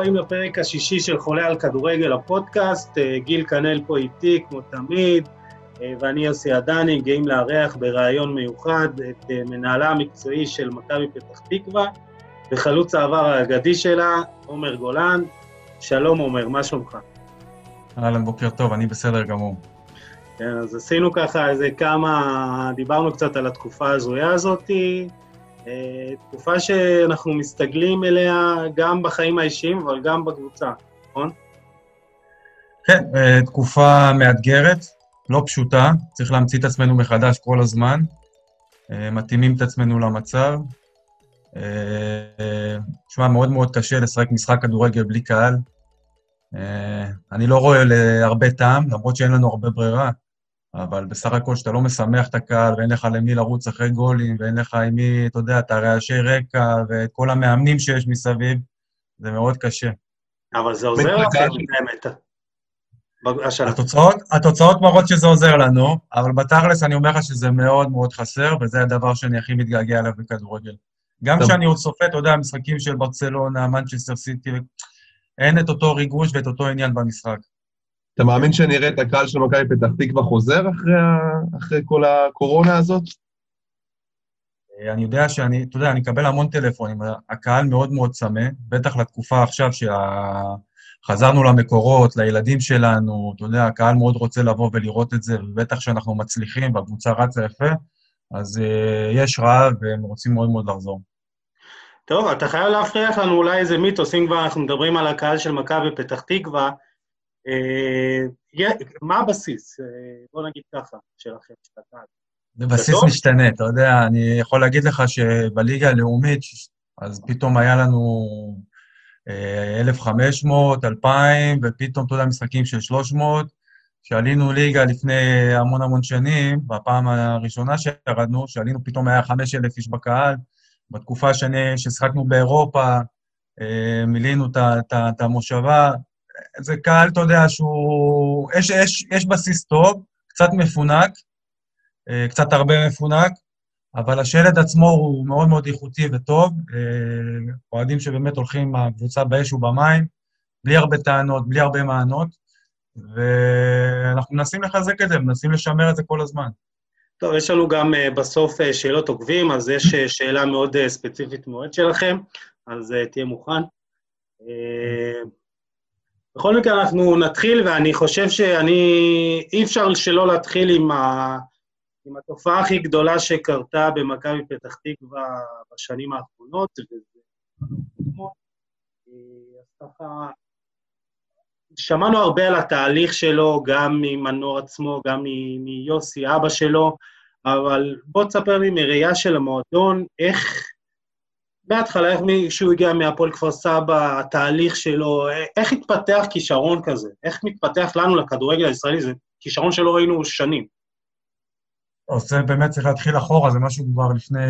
הבאים לפרק השישי של חולה על כדורגל הפודקאסט. אה, גיל כנל פה איתי, כמו תמיד, אה, ואני יוסי עדני, גאים לארח בריאיון מיוחד את אה, מנהלה המקצועי של מכבי פתח תקווה וחלוץ העבר האגדי שלה, עומר גולן. שלום עומר, מה שלומך? אהלן, בוקר טוב, אני בסדר גמור. כן, אז עשינו ככה איזה כמה, דיברנו קצת על התקופה ההזויה הזאתי, תקופה שאנחנו מסתגלים אליה גם בחיים האישיים, אבל גם בקבוצה, נכון? כן, אה, תקופה מאתגרת, לא פשוטה, צריך להמציא את עצמנו מחדש כל הזמן, אה, מתאימים את עצמנו למצב. תשמע, מאוד מאוד קשה לשחק משחק כדורגל בלי קהל. אני לא רואה להרבה טעם, למרות שאין לנו הרבה ברירה. אבל בסך הכל, כשאתה לא משמח את הקהל ואין לך למי לרוץ אחרי גולים, ואין לך עם מי, אתה יודע, את הרעשי רקע ואת כל המאמנים שיש מסביב, זה מאוד קשה. אבל זה עוזר לכם, באמת. התוצאות, התוצאות מראות שזה עוזר לנו, אבל בתכלס אני אומר לך שזה מאוד מאוד חסר, וזה הדבר שאני הכי מתגעגע אליו בכדורגל. גם כשאני עוד צופה, אתה יודע, משחקים של ברצלונה, מנצ'סטר סיטי, אין את אותו ריגוש ואת אותו עניין במשחק. אתה מאמין שנראה את הקהל של מכבי פתח תקווה חוזר אחרי, אחרי כל הקורונה הזאת? אה, אני יודע שאני, אתה יודע, אני אקבל המון טלפונים, הקהל מאוד מאוד צמא, בטח לתקופה עכשיו שחזרנו למקורות, לילדים שלנו, אתה יודע, הקהל מאוד רוצה לבוא ולראות את זה, ובטח שאנחנו מצליחים והקבוצה רצה יפה, אז uh, יש רעב והם רוצים מאוד מאוד לחזור. טוב, אתה חייב להפריח לנו אולי איזה מיתוס, אם כבר אנחנו מדברים על הקהל של מכבי פתח תקווה, מה הבסיס, אה, בוא נגיד ככה, שלכם, של הקהל? זה בסיס משתנה, אתה יודע, אני יכול להגיד לך שבליגה הלאומית, אז פתאום היה לנו 1,500, אה, 2,000, ופתאום, אתה יודע, משחקים של 300. כשעלינו ליגה לפני המון המון שנים, בפעם הראשונה שירדנו, שעלינו פתאום היה 5,000 איש בקהל. בתקופה ששיחקנו באירופה, מילאנו את המושבה, זה קהל, אתה יודע, שהוא... יש, יש, יש בסיס טוב, קצת מפונק, אה, קצת הרבה מפונק, אבל השלד עצמו הוא מאוד מאוד איכותי וטוב. אה, אוהדים שבאמת הולכים עם הקבוצה באש ובמים, בלי הרבה טענות, בלי הרבה מענות, ואנחנו מנסים לחזק את זה, מנסים לשמר את זה כל הזמן. טוב, יש לנו גם uh, בסוף שאלות עוקבים, אז יש שאלה מאוד ספציפית מועד שלכם, אז תהיה מוכן. בכל מקרה, אנחנו נתחיל, ואני חושב שאני... אי אפשר שלא להתחיל עם, ה... עם התופעה הכי גדולה שקרתה במכבי פתח תקווה בשנים האחרונות, וזה... שמענו הרבה על התהליך שלו, גם ממנור עצמו, גם מיוסי, אבא שלו, אבל בוא תספר לי מראייה של המועדון, איך מההתחלה, איך מישהו הגיע מהפועל כפר סבא, התהליך שלו, איך התפתח כישרון כזה? איך מתפתח לנו לכדורגל הישראלי? זה כישרון שלא ראינו שנים. אז זה באמת צריך להתחיל אחורה, זה משהו כבר לפני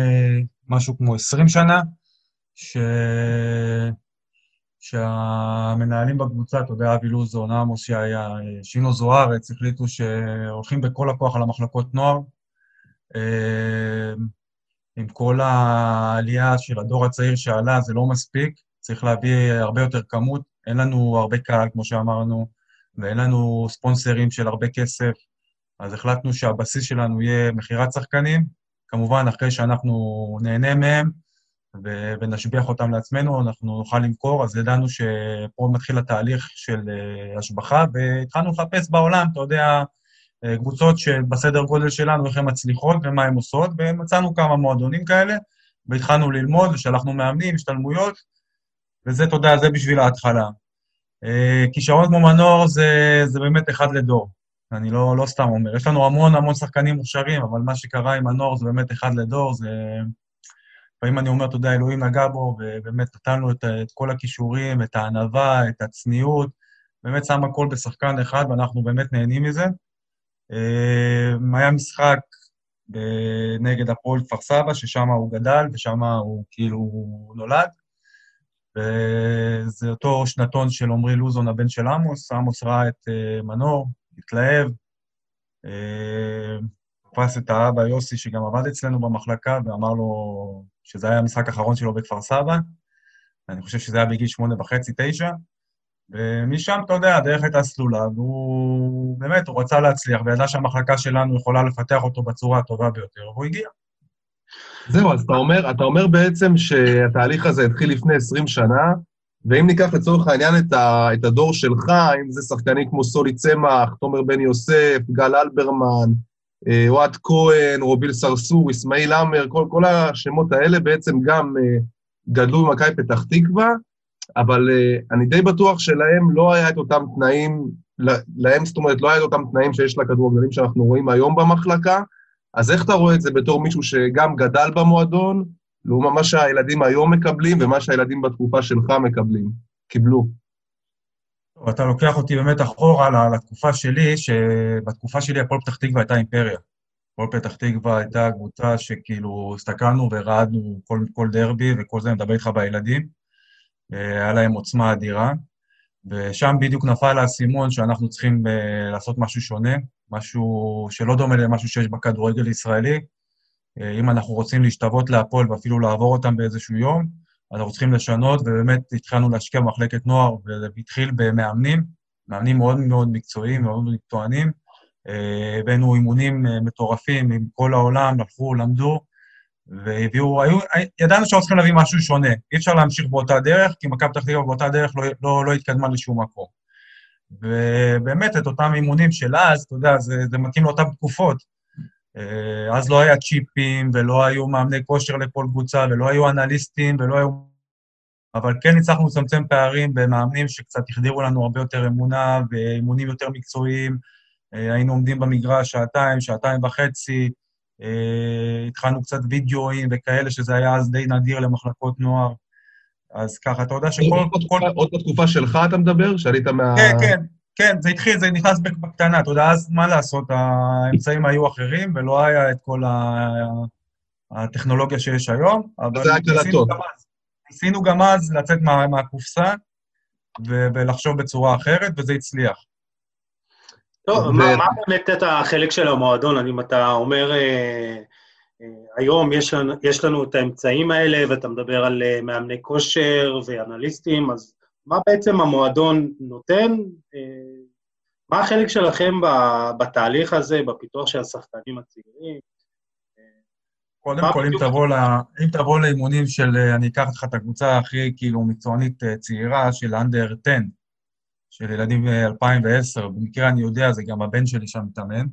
משהו כמו 20 שנה, ש... שהמנהלים בקבוצה, אתה יודע, אבי לוזון, עמוס שהיה, שינו זוארץ, החליטו שהולכים בכל הכוח על המחלקות נוער. עם כל העלייה של הדור הצעיר שעלה, זה לא מספיק, צריך להביא הרבה יותר כמות. אין לנו הרבה קהל, כמו שאמרנו, ואין לנו ספונסרים של הרבה כסף, אז החלטנו שהבסיס שלנו יהיה מכירת שחקנים, כמובן, אחרי שאנחנו נהנה מהם ו- ונשביח אותם לעצמנו, אנחנו נוכל למכור, אז ידענו שפה מתחיל התהליך של uh, השבחה, והתחלנו לחפש בעולם, אתה יודע, אה, קבוצות שבסדר גודל שלנו, איך הן מצליחות ומה הן עושות, ומצאנו כמה מועדונים כאלה, והתחלנו ללמוד ושלחנו מאמנים, השתלמויות, וזה, יודע, זה בשביל ההתחלה. אה, כישרון כמו מנור זה, זה באמת אחד לדור. אני לא, לא סתם אומר. יש לנו המון המון שחקנים מוכשרים, אבל מה שקרה עם מנור זה באמת אחד לדור, זה... לפעמים אני אומר, יודע, אלוהים נגע בו, ובאמת נתנו את, את כל הכישורים, את הענווה, את הצניעות, באמת שם הכל בשחקן אחד, ואנחנו באמת נהנים מזה. אה, היה משחק נגד הפועל כפר סבא, ששם הוא גדל ושם הוא כאילו נולד. וזה אותו שנתון של עמרי לוזון, הבן של עמוס. עמוס ראה את uh, מנור, התלהב, אה, תפס את האבא יוסי, שגם עבד אצלנו במחלקה, ואמר לו שזה היה המשחק האחרון שלו בכפר סבא. אני חושב שזה היה בגיל שמונה וחצי, תשע, ומשם, אתה יודע, הדרך הייתה סלולה, והוא באמת, הוא רצה להצליח, וידע שהמחלקה שלנו יכולה לפתח אותו בצורה הטובה ביותר, והוא הגיע. זהו, אז אתה אומר, אתה אומר בעצם שהתהליך הזה התחיל לפני 20 שנה, ואם ניקח לצורך העניין את, ה, את הדור שלך, אם זה שחקנים כמו סולי צמח, תומר בן יוסף, גל אלברמן, אה, אוהד כהן, רוביל סרסור, אסמאעיל עמר, כל, כל השמות האלה בעצם גם אה, גדלו במכבי פתח תקווה, אבל אה, אני די בטוח שלהם לא היה את אותם תנאים, להם זאת אומרת לא היה את אותם תנאים שיש לכדורגלנים שאנחנו רואים היום במחלקה, אז איך אתה רואה את זה בתור מישהו שגם גדל במועדון, לעומת מה שהילדים היום מקבלים ומה שהילדים בתקופה שלך מקבלים, קיבלו? אתה לוקח אותי באמת אחורה לתקופה שלי, שבתקופה שלי הפועל פתח תקווה הייתה אימפריה. הפועל פתח תקווה הייתה קבוצה שכאילו הסתכלנו ורעדנו כל, כל דרבי וכל זה, אני מדבר איתך בילדים. היה להם עוצמה אדירה, ושם בדיוק נפל האסימון שאנחנו צריכים uh, לעשות משהו שונה, משהו שלא דומה למשהו שיש בכדורגל הישראלי. Uh, אם אנחנו רוצים להשתוות להפועל ואפילו לעבור אותם באיזשהו יום, אנחנו צריכים לשנות, ובאמת התחלנו להשקיע במחלקת נוער, וזה התחיל במאמנים, מאמנים מאוד מאוד מקצועיים, מאוד מקצוענים. אה, הבאנו אימונים מטורפים עם כל העולם, הלכו, למדו, והביאו, היו, ידענו שאנחנו צריכים להביא משהו שונה. אי אפשר להמשיך באותה דרך, כי מכבי פתח תקווה באותה דרך לא, לא, לא התקדמה לשום מקום. ובאמת, את אותם אימונים של אז, אתה יודע, זה, זה מתאים לאותן תקופות. אה, אז לא היה צ'יפים, ולא היו מאמני כושר לכל קבוצה, ולא היו אנליסטים, ולא היו... אבל כן הצלחנו לצמצם פערים במאמנים שקצת החדירו לנו הרבה יותר אמונה, ואימונים יותר מקצועיים. אה, היינו עומדים במגרש שעתיים, שעתיים וחצי, התחלנו קצת וידאוים וכאלה, שזה היה אז די נדיר למחלקות נוער. אז ככה, אתה יודע שכל... עוד בתקופה שלך אתה מדבר? שעלית מה... כן, כן, כן, זה התחיל, זה נכנס בקטנה, אתה יודע, אז מה לעשות, האמצעים היו אחרים, ולא היה את כל הטכנולוגיה שיש היום, אבל... ניסינו גם אז לצאת מהקופסה ולחשוב בצורה אחרת, וזה הצליח. טוב, ו... מה, מה באמת את החלק של המועדון? אם אתה אומר, אה, אה, היום יש לנו, יש לנו את האמצעים האלה, ואתה מדבר על אה, מאמני כושר ואנליסטים, אז מה בעצם המועדון נותן? אה, מה החלק שלכם בתהליך הזה, בפיתוח של השחקנים הצעירים? קודם כל, אם תבוא, לה, אם תבוא לאימונים של, אה, אני אקח אותך את הקבוצה הכי כאילו מקצוענית אה, צעירה של אנדר 10, של ילדים 2010, במקרה אני יודע, זה גם הבן שלי שם מתאמן.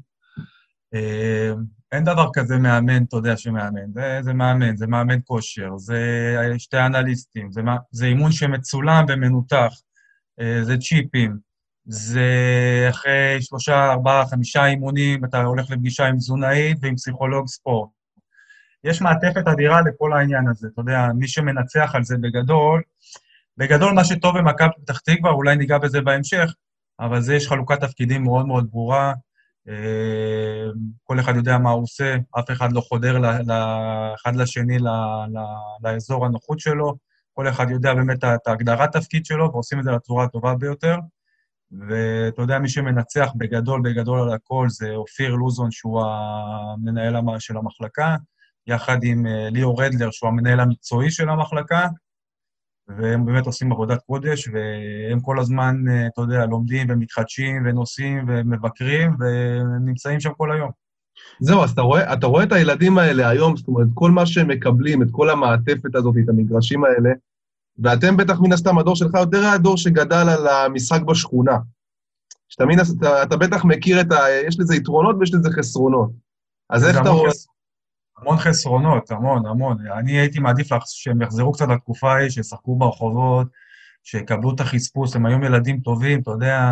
אין דבר כזה מאמן, אתה יודע, שמאמן. זה, זה מאמן, זה מאמן כושר, זה שתי אנליסטים, זה, זה אימון שמצולם ומנותח, זה צ'יפים, זה אחרי שלושה, ארבעה, חמישה אימונים, אתה הולך לפגישה עם תזונאית ועם פסיכולוג ספורט. יש מעטפת אדירה לכל העניין הזה. אתה יודע, מי שמנצח על זה בגדול, בגדול מה שטוב במכבי פתח תקווה, אולי ניגע בזה בהמשך, אבל זה יש חלוקת תפקידים מאוד מאוד ברורה. אה, כל אחד יודע מה הוא עושה, אף אחד לא חודר אחד לשני לאזור הנוחות שלו, כל אחד יודע באמת את ההגדרת תפקיד שלו, ועושים את זה בצורה הטובה ביותר. ואתה יודע, מי שמנצח בגדול, בגדול על הכל, זה אופיר לוזון, שהוא המנהל של המחלקה, יחד עם אה, ליאור רדלר, שהוא המנהל המקצועי של המחלקה, והם באמת עושים עבודת קודש, והם כל הזמן, אה, אתה יודע, לומדים ומתחדשים ונוסעים ומבקרים, והם נמצאים שם כל היום. זהו, אז אתה רואה, אתה רואה את הילדים האלה היום, זאת אומרת, כל מה שהם מקבלים, את כל המעטפת הזאת, את המגרשים האלה, ואתם בטח מן הסתם, הדור שלך יותר היה הדור שגדל על המשחק בשכונה. שאתה מן הסתם, אתה, אתה בטח מכיר את ה... יש לזה יתרונות ויש לזה חסרונות. אז איך אתה רואה... המון חסרונות, המון, המון. אני הייתי מעדיף שהם יחזרו קצת לתקופה ההיא, שישחקו ברחובות, שיקבלו את החספוס, הם היום ילדים טובים, אתה יודע,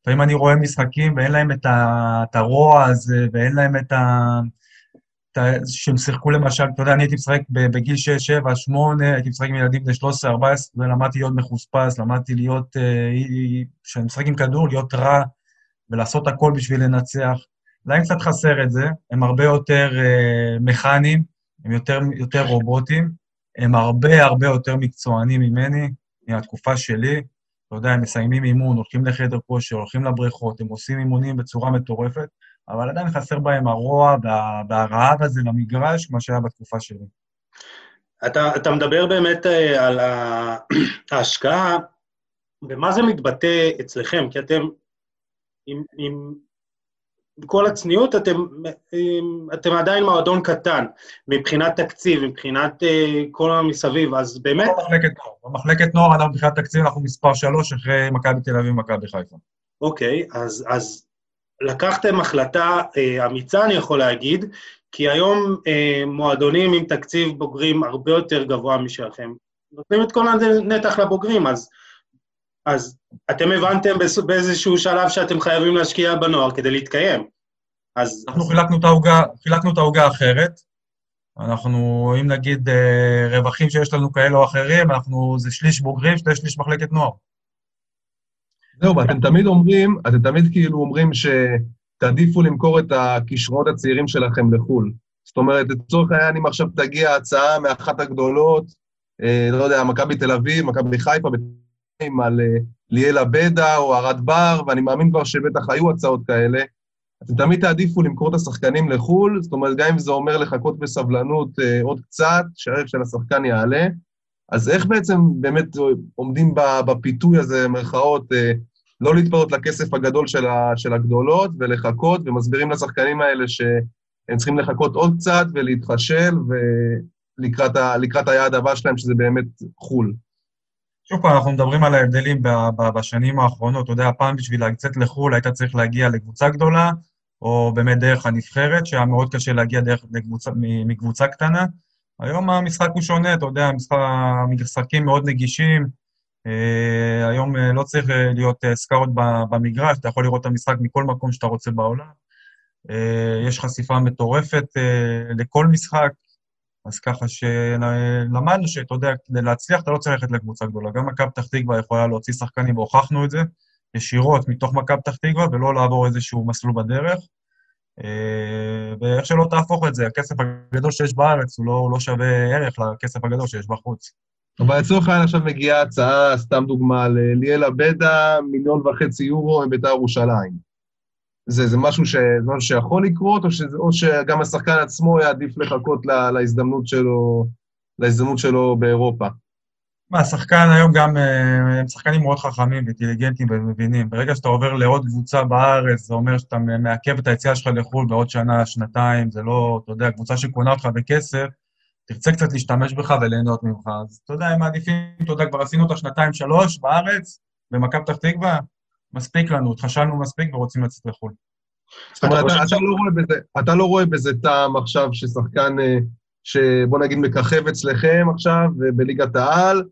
לפעמים אני רואה משחקים ואין להם את, ה, את הרוע הזה, ואין להם את ה... את ה שהם שיחקו למשל, אתה יודע, אני הייתי משחק בגיל 6, 7, 8, הייתי משחק עם ילדים בני 13, 14, ולמדתי להיות מחוספס, למדתי להיות, כשאני אה, משחק עם כדור, להיות רע, ולעשות הכל בשביל לנצח. להם קצת חסר את זה, הם הרבה יותר uh, מכניים, הם יותר, יותר רובוטים, הם הרבה הרבה יותר מקצוענים ממני, מהתקופה שלי. אתה יודע, הם מסיימים אימון, הולכים לחדר כושר, הולכים לבריכות, הם עושים אימונים בצורה מטורפת, אבל עדיין חסר בהם הרוע והרעב הזה למגרש, כמו שהיה בתקופה שלי. אתה, אתה מדבר באמת אה, על ההשקעה, ומה זה מתבטא אצלכם? כי אתם, עם, עם, כל הצניעות, אתם, אתם עדיין מועדון קטן, מבחינת תקציב, מבחינת uh, כל המסביב, אז באמת... במחלקת נוער. במחלקת נוער, אנחנו מבחינת תקציב, אנחנו מספר שלוש אחרי מכבי תל אביב ומכבי חיפה. אוקיי, אז, אז לקחתם החלטה uh, אמיצה, אני יכול להגיד, כי היום אה, מועדונים עם תקציב בוגרים הרבה יותר גבוה משלכם, נותנים את כל הנתח לבוגרים, אז, אז אתם הבנתם באיזשהו שלב שאתם חייבים להשקיע בנוער כדי להתקיים. אז... אנחנו חילקנו את העוגה, חילקנו את העוגה אחרת. אנחנו, אם נגיד אה, רווחים שיש לנו כאלה או אחרים, אנחנו, זה שליש בוגרים, שני שליש מחלקת נוער. זהו, ואתם תמיד אומרים, אתם תמיד כאילו אומרים ש... תעדיפו למכור את הכישרונות הצעירים שלכם לחו"ל. זאת אומרת, לצורך העניין, אם עכשיו תגיע הצעה מאחת הגדולות, אה, לא יודע, מכבי תל אביב, מכבי חיפה, על אה, ליאל עבדה או ארד בר, ואני מאמין כבר שבטח היו הצעות כאלה, אתם תמיד תעדיפו למכור את השחקנים לחו"ל, זאת אומרת, גם אם זה אומר לחכות בסבלנות אה, עוד קצת, שהערך של השחקן יעלה, אז איך בעצם באמת עומדים בפיתוי הזה, במרכאות, אה, לא להתפרות לכסף הגדול של, ה, של הגדולות ולחכות, ומסבירים לשחקנים האלה שהם צריכים לחכות עוד קצת ולהתחשל ולקראת ה, היעד הבא שלהם, שזה באמת חו"ל. שוב פעם, אנחנו מדברים על ההבדלים בשנים האחרונות. אתה יודע, פעם בשביל לצאת לחו"ל היית צריך להגיע לקבוצה גדולה, או באמת דרך הנבחרת, שהיה מאוד קשה להגיע דרך, לקבוצה, מקבוצה קטנה. היום המשחק הוא שונה, אתה יודע, המשחקים מאוד נגישים, Uh, היום uh, לא צריך uh, להיות סקאוט במגרש, אתה יכול לראות את המשחק מכל מקום שאתה רוצה בעולם. יש חשיפה מטורפת לכל משחק, אז ככה שלמדנו שאתה יודע, כדי להצליח אתה לא צריך ללכת לקבוצה גדולה. גם מכבי פתח תקווה יכולה להוציא שחקנים, והוכחנו את זה, ישירות מתוך מכבי פתח תקווה, ולא לעבור איזשהו מסלול בדרך. ואיך שלא תהפוך את זה, הכסף הגדול שיש בארץ הוא לא, הוא לא שווה ערך לכסף הגדול שיש בחוץ. אבל לצורך העניין עכשיו מגיעה הצעה, סתם דוגמה, לליאל עבדה, מיליון וחצי יורו מביתר ירושלים. זה, זה, משהו ש, שיכול לקרות, או, שזה, או שגם השחקן עצמו יעדיף לחכות לה, להזדמנות שלו, להזדמנות שלו באירופה? מה, השחקן היום גם, אה, הם שחקנים מאוד חכמים ואינטליגנטים ומבינים. ברגע שאתה עובר לעוד קבוצה בארץ, זה אומר שאתה מעכב את היציאה שלך לחו"ל בעוד שנה, שנתיים, זה לא, אתה יודע, קבוצה שקונה אותך בכסף, תרצה קצת להשתמש בך וליהנות ממך. אז אתה יודע, הם מעדיפים, אתה יודע, כבר עשינו את השנתיים שלוש בארץ, במכבי פתח תקווה, מספיק לנו, התחשלנו מספיק ורוצים לצאת לחו"ל. זאת אומרת, אתה, אתה, לא רואה בזה, אתה לא רואה בזה טעם עכשיו ששחקן, אה, שבוא נגיד מככב אצלכם עכשיו בליגת העל,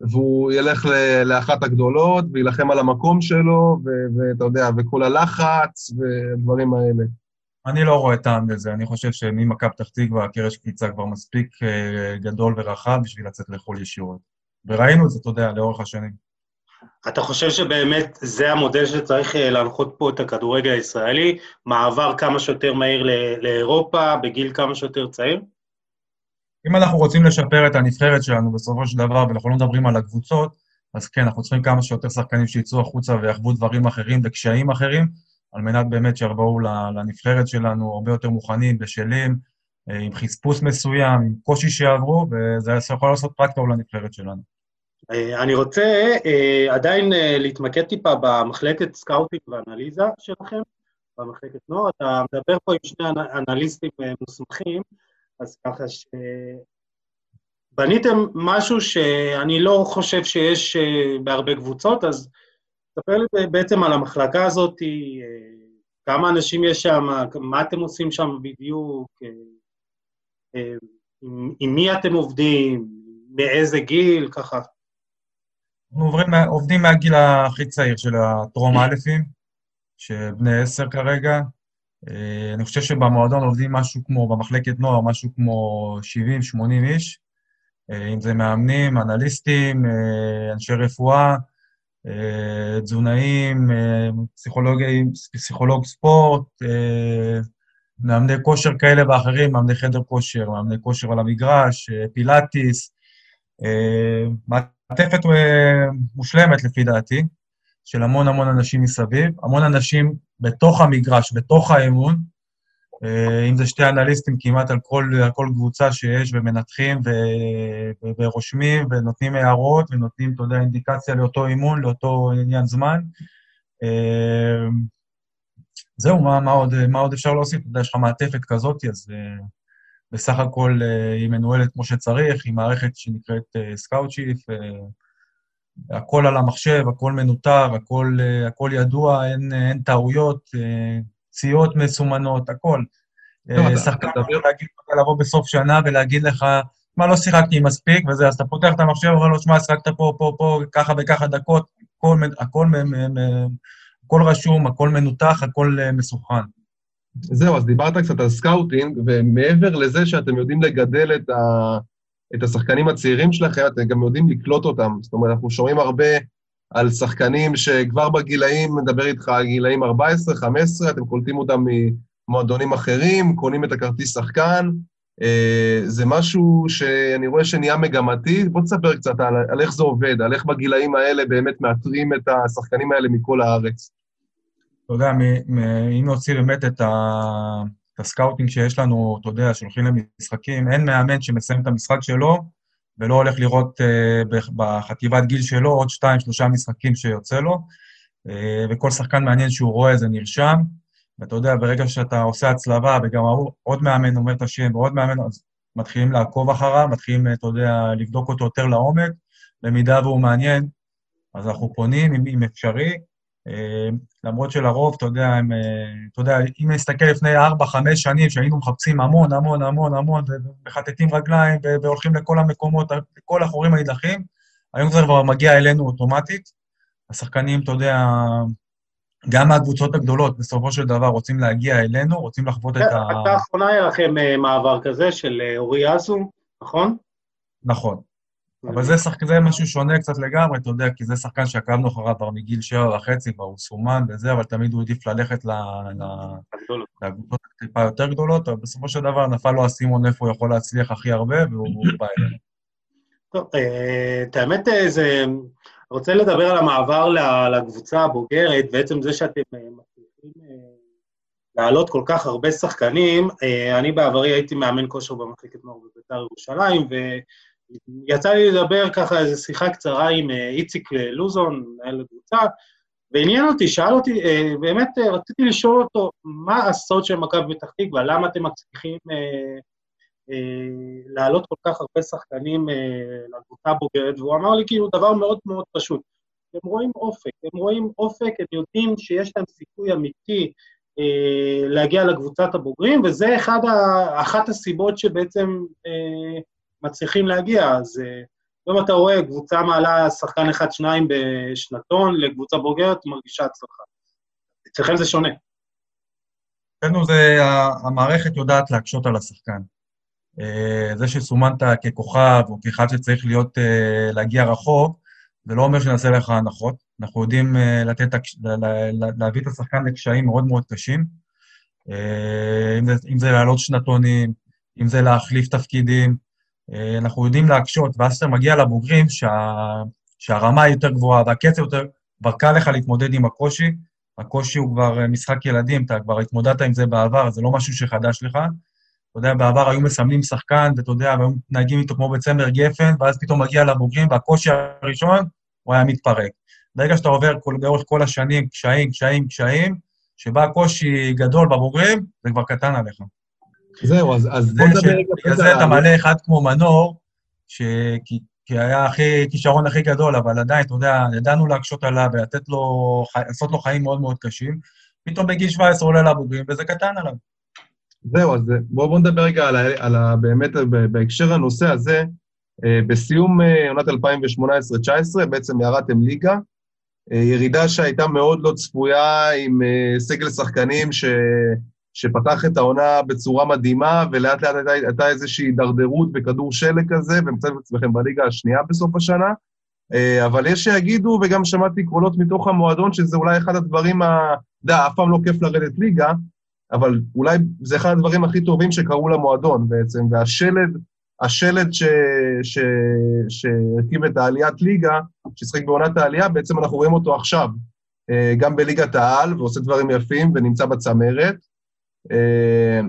והוא ילך לאחת הגדולות ויילחם על המקום שלו, ואתה יודע, וכל הלחץ ודברים האלה. אני לא רואה טעם בזה, אני חושב שממכבי פתח תקווה הקרש קפיצה כבר מספיק uh, גדול ורחב בשביל לצאת לחו"ל ישירות. וראינו את זה, אתה יודע, לאורך השנים. אתה חושב שבאמת זה המודל שצריך אה, להנחות פה את הכדורגל הישראלי? מעבר כמה שיותר מהיר לאירופה, בגיל כמה שיותר צעיר? אם אנחנו רוצים לשפר את הנבחרת שלנו בסופו של דבר, ואנחנו לא מדברים על הקבוצות, אז כן, אנחנו צריכים כמה שיותר שחקנים שיצאו החוצה ויחוו דברים אחרים וקשיים אחרים, על מנת באמת שיבואו לנבחרת שלנו הרבה יותר מוכנים, בשלים, אה, עם חספוס מסוים, עם קושי שיעברו, וזה יכול לעשות רק טוב לנבחרת שלנו. אה, אני רוצה אה, עדיין להתמקד טיפה במחלקת scouting ואנליזה שלכם, במחלקת נוער. אתה מדבר פה עם שני אנליסטים מוסמכים, אז ככה ש... בניתם משהו שאני לא חושב שיש בהרבה קבוצות, אז תספר לי בעצם על המחלקה הזאת, אה, כמה אנשים יש שם, מה אתם עושים שם בדיוק, אה, אה, עם, עם מי אתם עובדים, מאיזה גיל, ככה. אנחנו עוברים, עובדים מהגיל הכי צעיר של הטרום אלפים, שבני עשר כרגע. אני חושב שבמועדון עובדים משהו כמו, במחלקת נוער, משהו כמו 70-80 איש, אם זה מאמנים, אנליסטים, אנשי רפואה, אה, תזונאים, אה, פסיכולוגים, פסיכולוג ספורט, אה, מאמני כושר כאלה ואחרים, מאמני חדר כושר, מאמני כושר על המגרש, פילאטיס, מעטפת מושלמת לפי דעתי, של המון המון אנשים מסביב, המון אנשים בתוך המגרש, בתוך האמון, אה, אם זה שתי אנליסטים כמעט על כל, על כל קבוצה שיש, ומנתחים ו, ו, ורושמים, ונותנים הערות, ונותנים, אתה יודע, אינדיקציה לאותו אימון, לאותו עניין זמן. אה, זהו, מה, מה, עוד, מה עוד אפשר להוסיף? אתה יודע, יש לך מעטפת כזאת, אז בסך הכל uh, היא מנוהלת כמו שצריך, היא מערכת שנקראת סקאוט uh, שיף, uh, הכל על המחשב, הכל מנוטר, הכל, הכל ידוע, אין, אין טעויות, פציעות מסומנות, הכל. שחקן יכול להגיד לך לבוא בסוף שנה ולהגיד לך, מה, לא שיחקתי מספיק, וזה, אז אתה פותח את המחשב ואומר לו, שמע, שיחקת פה, פה, פה, ככה וככה דקות, הכל, הכל הכל רשום, הכל מנותח, הכל מסוכן. זהו, אז דיברת קצת על scouting, ומעבר לזה שאתם יודעים לגדל את, ה, את השחקנים הצעירים שלכם, אתם גם יודעים לקלוט אותם. זאת אומרת, אנחנו שומעים הרבה על שחקנים שכבר בגילאים, מדבר איתך על גילאים 14, 15, אתם קולטים אותם ממועדונים אחרים, קונים את הכרטיס שחקן. אה, זה משהו שאני רואה שנהיה מגמתי. בוא תספר קצת על, על איך זה עובד, על איך בגילאים האלה באמת מאתרים את השחקנים האלה מכל הארץ. אתה יודע, אם נוציא באמת את, ה scouting שיש לנו, אתה יודע, שהולכים למשחקים, אין מאמן שמסיים את המשחק שלו ולא הולך לראות uh, בחטיבת גיל שלו עוד שתיים, שלושה משחקים שיוצא לו, uh, וכל שחקן מעניין שהוא רואה זה נרשם, ואתה יודע, ברגע שאתה עושה הצלבה, וגם עוד מאמן אומר את השם, ועוד מאמן, אז מתחילים לעקוב אחריו, מתחילים, אתה יודע, לבדוק אותו יותר לעומק, במידה והוא מעניין, אז אנחנו פונים, אם, אם אפשרי, אה, למרות שלרוב, אתה יודע, הם, אה, אתה יודע, אם נסתכל לפני ארבע, חמש שנים, שהיינו מחפשים המון, המון, המון, המון, ומחטטים רגליים, והולכים לכל המקומות, לכל החורים הנידחים, היום זה כבר מגיע אלינו אוטומטית. השחקנים, אתה יודע, גם מהקבוצות הגדולות, בסופו של דבר רוצים להגיע אלינו, רוצים לחוות את ה... הייתה האחרונה היה לכם אה, מעבר כזה של אורי אזו, נכון? נכון. אבל זה, שחק... זה משהו שונה קצת לגמרי, אתה יודע, כי זה שחקן שעקבנו אחריו כבר מגיל שבע וחצי, כבר הוא סומן וזה, אבל תמיד הוא העדיף ללכת לקבוצות טיפה יותר גדולות, אבל בסופו של דבר נפל לו האסימון איפה הוא יכול להצליח הכי הרבה, והוא בא אלינו. טוב, אה, את האמת, אה, זה... רוצה לדבר על המעבר לקבוצה הבוגרת, בעצם זה שאתם אה, מצליחים להעלות כל כך הרבה שחקנים. אני בעברי הייתי מאמן כושר במחלקת נוער בבית"ר ירושלים. יצא לי לדבר ככה איזו שיחה קצרה עם אה, איציק אה, לוזון, מנהל הקבוצה, ועניין אותי, שאל אותי, אה, באמת רציתי לשאול אותו, מה הסוד של מכבי פתח תקווה, למה אתם מצליחים אה, אה, להעלות כל כך הרבה שחקנים אה, לקבוצה הבוגרת, והוא אמר לי כאילו דבר מאוד מאוד פשוט. הם רואים אופק, הם רואים אופק, הם יודעים שיש להם סיכוי אמיתי אה, להגיע לקבוצת הבוגרים, וזה אחד ה, אחת הסיבות שבעצם אה, מצליחים להגיע, אז אם אתה רואה קבוצה מעלה שחקן אחד-שניים בשנתון לקבוצה בוגרת, מרגישה הצלחה. אצלכם זה שונה. אצלנו זה, המערכת יודעת להקשות על השחקן. אה, זה שסומנת ככוכב או כאחד שצריך להיות, אה, להגיע רחוק, זה לא אומר שנעשה לך הנחות. אנחנו יודעים אה, לתת, להביא את השחקן לקשיים מאוד מאוד קשים. אם זה, אם זה להעלות שנתונים, אם זה להחליף תפקידים, אה, אנחנו יודעים להקשות, ואז אתה מגיע לבוגרים שה, שהרמה היא יותר גבוהה והקצב יותר, כבר קל לך להתמודד עם הקושי. הקושי הוא כבר אה, משחק ילדים, אתה כבר התמודדת עם זה בעבר, זה לא משהו שחדש לך. אתה יודע, בעבר היו מסמנים שחקן, ואתה יודע, והיו מתנהגים איתו כמו בצמר גפן, ואז פתאום מגיע לבוגרים, והקושי הראשון, הוא היה מתפרק. ברגע שאתה עובר כל, לאורך כל השנים קשיים, קשיים, קשיים, שבא קושי גדול בבוגרים, זה כבר קטן עליך. זהו, אז, אז בוא נדבר רגע... בגלל זה אתה מעלה אחד כמו מנור, ש... כי, כי היה הכי, כישרון הכי גדול, אבל עדיין, אתה יודע, ידענו להקשות עליו ולתת לו, לעשות לו חיים מאוד מאוד קשים. פתאום בגיל 17 עולה לבוגרים, וזה קטן עליו. זהו, אז בואו בוא נדבר רגע על, על ה, באמת בהקשר הנושא הזה. אה, בסיום אה, עונת 2018-2019 בעצם ירדתם ליגה, אה, ירידה שהייתה מאוד לא צפויה עם סגל שחקנים ש... שפתח את העונה בצורה מדהימה, ולאט לאט הייתה, הייתה איזושהי הידרדרות בכדור שלג כזה, ומצאתם את עצמכם בליגה השנייה בסוף השנה. אה, אבל יש שיגידו, וגם שמעתי קולות מתוך המועדון, שזה אולי אחד הדברים ה... אתה יודע, אף פעם לא כיף לרדת ליגה, אבל אולי זה אחד הדברים הכי טובים שקרו למועדון בעצם, והשלד, השלד שהרכיב את העליית ליגה, ששחק בעונת העלייה, בעצם אנחנו רואים אותו עכשיו, אה, גם בליגת העל, ועושה דברים יפים, ונמצא בצמרת. אה,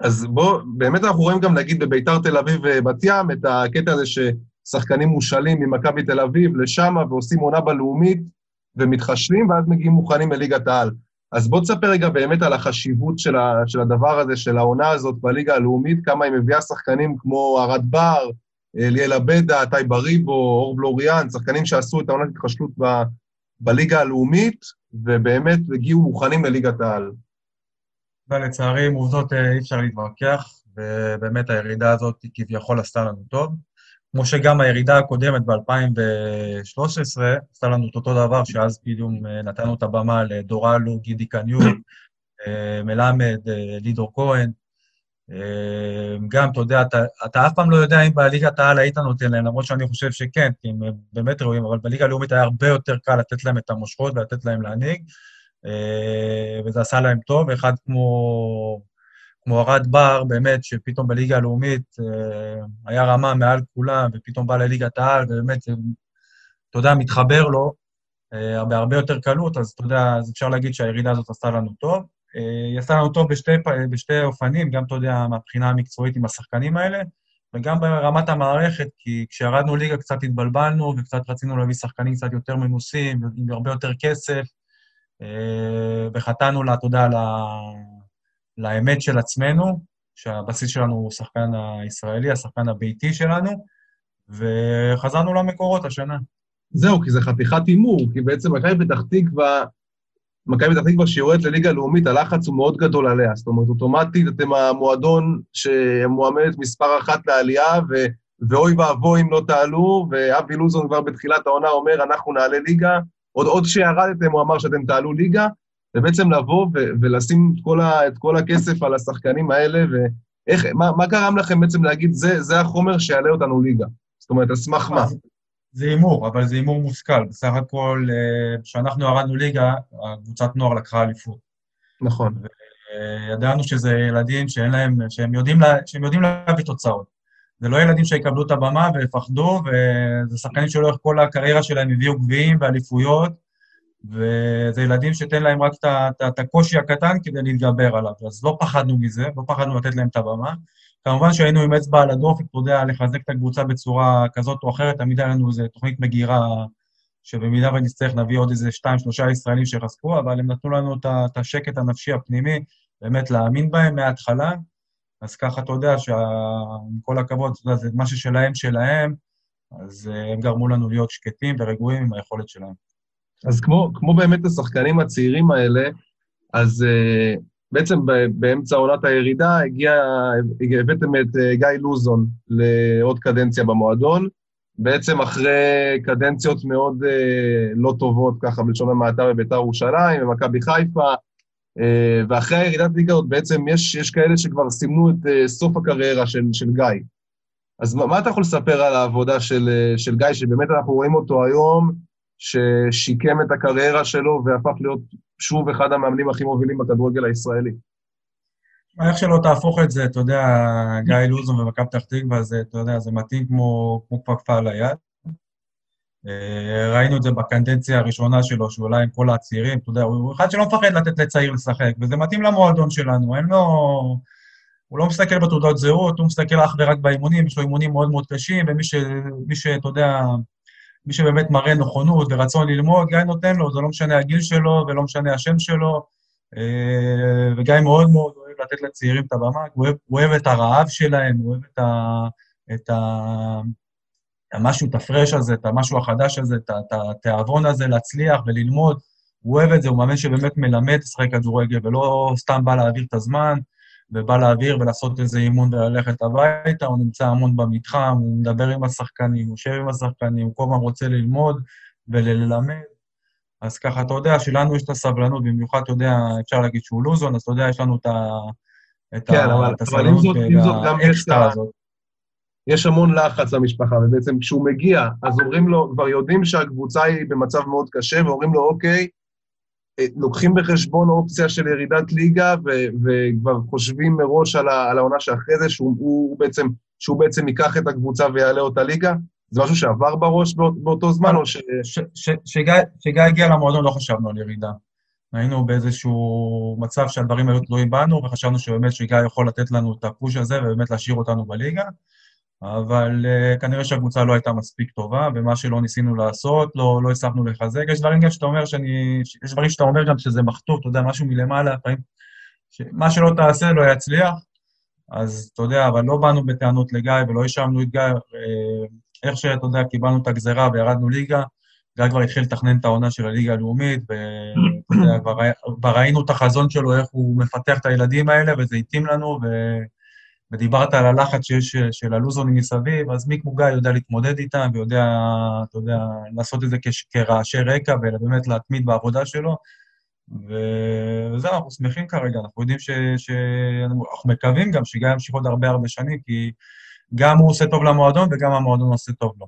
אז בוא, באמת אנחנו רואים גם, נגיד, בביתר תל אביב ובת ים, את הקטע הזה ששחקנים מושאלים ממכבי תל אביב לשם ועושים עונה בלאומית ומתחשבים, ואז מגיעים מוכנים לליגת העל. אז בוא תספר רגע באמת על החשיבות של, ה, של הדבר הזה, של העונה הזאת בליגה הלאומית, כמה היא מביאה שחקנים כמו ארד בר, ליאל עבדה, טייב בריבו, אור בלוריאן, שחקנים שעשו את העונת התחשלות ב, בליגה הלאומית, ובאמת הגיעו מוכנים לליגת העל. ולצערי, עם עובדות אה, אי אפשר להתווכח, ובאמת הירידה הזאת כביכול עשתה לנו טוב. כמו שגם הירידה הקודמת ב-2013 עשתה לנו את אותו דבר, שאז כאילו אה, נתנו את הבמה לדורלו, גידי קניור, אה, מלמד, לידור כהן. גם, אתה יודע, אתה, אתה אף פעם לא יודע אם בליגת העל היית נותן להם, למרות שאני חושב שכן, כי הם באמת ראויים, אבל בליגה הלאומית היה הרבה יותר קל לתת להם את המושכות ולתת להם להנהיג. אה, וזה עשה להם טוב, אחד כמו, כמו ארד בר, באמת, שפתאום בליגה הלאומית אה, היה רמה מעל כולם, ופתאום בא לליגת העל, ובאמת, אתה יודע, מתחבר לו אה, בהרבה יותר קלות, אז אתה יודע, אז אפשר להגיד שהירידה הזאת עשתה לנו טוב. היא עשתה לנו טוב בשתי, בשתי אופנים, גם, אתה יודע, מהבחינה המקצועית עם השחקנים האלה, וגם ברמת המערכת, כי כשירדנו ליגה קצת התבלבלנו, וקצת רצינו להביא שחקנים קצת יותר מנוסים, עם הרבה יותר כסף, אה, וחטאנו, לה, אתה יודע, לאמת של עצמנו, שהבסיס שלנו הוא השחקן הישראלי, השחקן הביתי שלנו, וחזרנו למקורות השנה. זהו, כי זה חתיכת הימור, כי בעצם מכבי פתח תקווה, מכבי פתח תקווה שיורדת לליגה הלאומית, הלחץ הוא מאוד גדול עליה. זאת אומרת, אוטומטית אתם המועדון שמועמדת מספר אחת לעלייה, ו... ואוי ואבוי אם לא תעלו, ואבי לוזון כבר בתחילת העונה אומר, אנחנו נעלה ליגה, עוד, עוד שירדתם, הוא אמר שאתם תעלו ליגה, ובעצם לבוא ו- ולשים את כל, ה- את כל הכסף על השחקנים האלה, ואיך, מה, מה גרם לכם בעצם להגיד, זה, זה החומר שיעלה אותנו ליגה? זאת אומרת, על סמך מה? זה הימור, אבל זה הימור מושכל. בסך הכל, אה, כשאנחנו ירדנו ליגה, הקבוצת נוער לקחה אליפות. נכון. וידענו שזה ילדים שאין להם, שהם יודעים, לה, שהם יודעים להביא תוצאות. זה לא ילדים שיקבלו את הבמה ויפחדו, וזה שחקנים שלאורך כל הקריירה שלהם הביאו גביעים ואליפויות, וזה ילדים שתן להם רק את הקושי הקטן כדי להתגבר עליו. אז לא פחדנו מזה, לא פחדנו לתת להם את הבמה. כמובן שהיינו עם אצבע על הדופק, אתה יודע, לחזק את הקבוצה בצורה כזאת או אחרת, תמיד היה לנו איזו תוכנית מגירה, שבמידה ונצטרך נביא עוד איזה שתיים, שלושה ישראלים שיחזקו, אבל הם נתנו לנו את השקט הנפשי הפנימי, באמת להאמין בהם מההתחלה, אז ככה אתה יודע שעם כל הכבוד, אתה יודע, זה מה ששלהם שלהם, אז uh, הם גרמו לנו להיות שקטים ורגועים עם היכולת שלהם. אז כמו, כמו באמת השחקנים הצעירים האלה, אז uh, בעצם באמצע עונת הירידה הגיע, הבאתם את uh, גיא לוזון לעוד קדנציה במועדון, בעצם אחרי קדנציות מאוד uh, לא טובות, ככה בלשון המעטה בביתר ירושלים, במכבי חיפה, אה, ואחרי הירידת ליגה עוד בעצם יש, יש כאלה שכבר סימנו את אה, סוף הקריירה של, של גיא. אז מה, מה אתה יכול לספר על העבודה של, אה, של גיא, שבאמת אנחנו רואים אותו היום, ששיקם את הקריירה שלו והפך להיות שוב אחד המאמנים הכי מובילים בכדורגל הישראלי? איך שלא תהפוך את זה, אתה יודע, גיא לוזון ומכבי פתח תקווה, זה, אתה יודע, זה מתאים כמו, כמו כפפה על היד. אה, ראינו את זה בקנדנציה הראשונה שלו, שהוא עלה עם כל הצעירים, אתה יודע, הוא אחד שלא מפחד לתת לצעיר לשחק, וזה מתאים למועדון שלנו, אין לו... הוא לא מסתכל בתעודות זהות, הוא מסתכל אך ורק באימונים, יש לו אימונים מאוד מאוד קשים, ומי ש... שאתה יודע, מי שבאמת מראה נכונות ורצון ללמוד, גיא נותן לו, זה לא משנה הגיל שלו ולא משנה השם שלו, אה, וגיא מאוד מאוד אוהב לתת לצעירים את הבמה, הוא אוהב, הוא אוהב את הרעב שלהם, הוא אוהב את ה... את ה... המשהו, את הפרש הזה, את המשהו החדש הזה, את התיאבון הזה להצליח וללמוד. הוא אוהב את זה, הוא מאמן שבאמת מלמד לשחק כדורגל, ולא סתם בא להעביר את הזמן, ובא להעביר ולעשות איזה אימון וללכת הביתה, הוא נמצא המון במתחם, הוא מדבר עם השחקנים, הוא יושב עם השחקנים, הוא כל הזמן רוצה ללמוד וללמד. אז ככה, אתה יודע שלנו יש את הסבלנות, במיוחד, אתה יודע, אפשר להגיד שהוא לוזון, אז אתה יודע, יש לנו את ה... את כן, ה... אבל, את אבל עם זאת, עם זאת גם יש המון לחץ למשפחה, ובעצם כשהוא מגיע, אז אומרים לו, כבר יודעים שהקבוצה היא במצב מאוד קשה, ואומרים לו, אוקיי, אה, לוקחים בחשבון אופציה של ירידת ליגה, ו- וכבר חושבים מראש על, ה- על העונה שאחרי זה, שהוא הוא בעצם, שהוא בעצם ייקח את הקבוצה ויעלה אותה ליגה? זה משהו שעבר בראש באות, באותו זמן, או ש... שגיא הגיע למועדון לא חשבנו על ירידה. היינו באיזשהו מצב שהדברים היו תלויים בנו, וחשבנו שבאמת שגיא יכול לתת לנו את הפוש הזה ובאמת להשאיר אותנו בליגה. אבל uh, כנראה שהקבוצה לא הייתה מספיק טובה, ומה שלא ניסינו לעשות, לא, לא הצלחנו לחזק. יש דברים גם שאתה אומר שאני... יש דברים שאתה אומר גם שזה מכתוב, אתה יודע, משהו מלמעלה, לפעמים... מה שלא תעשה לא יצליח, אז אתה יודע, אבל לא באנו בטענות לגיא ולא האשמנו את גיא. אה, איך שאתה יודע, קיבלנו את הגזרה וירדנו ליגה, גיא כבר התחיל לתכנן את העונה של הליגה הלאומית, ואתה יודע, כבר ראינו את החזון שלו, איך הוא מפתח את הילדים האלה, וזה התאים לנו, ו... ודיברת על הלחץ שיש של הלוזונים מסביב, אז מי כמו גיא יודע להתמודד איתם, ויודע, אתה יודע, לעשות את זה כרעשי רקע, ובאמת להתמיד בעבודה שלו. וזהו, אנחנו שמחים כרגע, אנחנו יודעים ש... ש... אנחנו מקווים גם שגיא ימשיך עוד הרבה הרבה שנים, כי גם הוא עושה טוב למועדון וגם המועדון עושה טוב לו.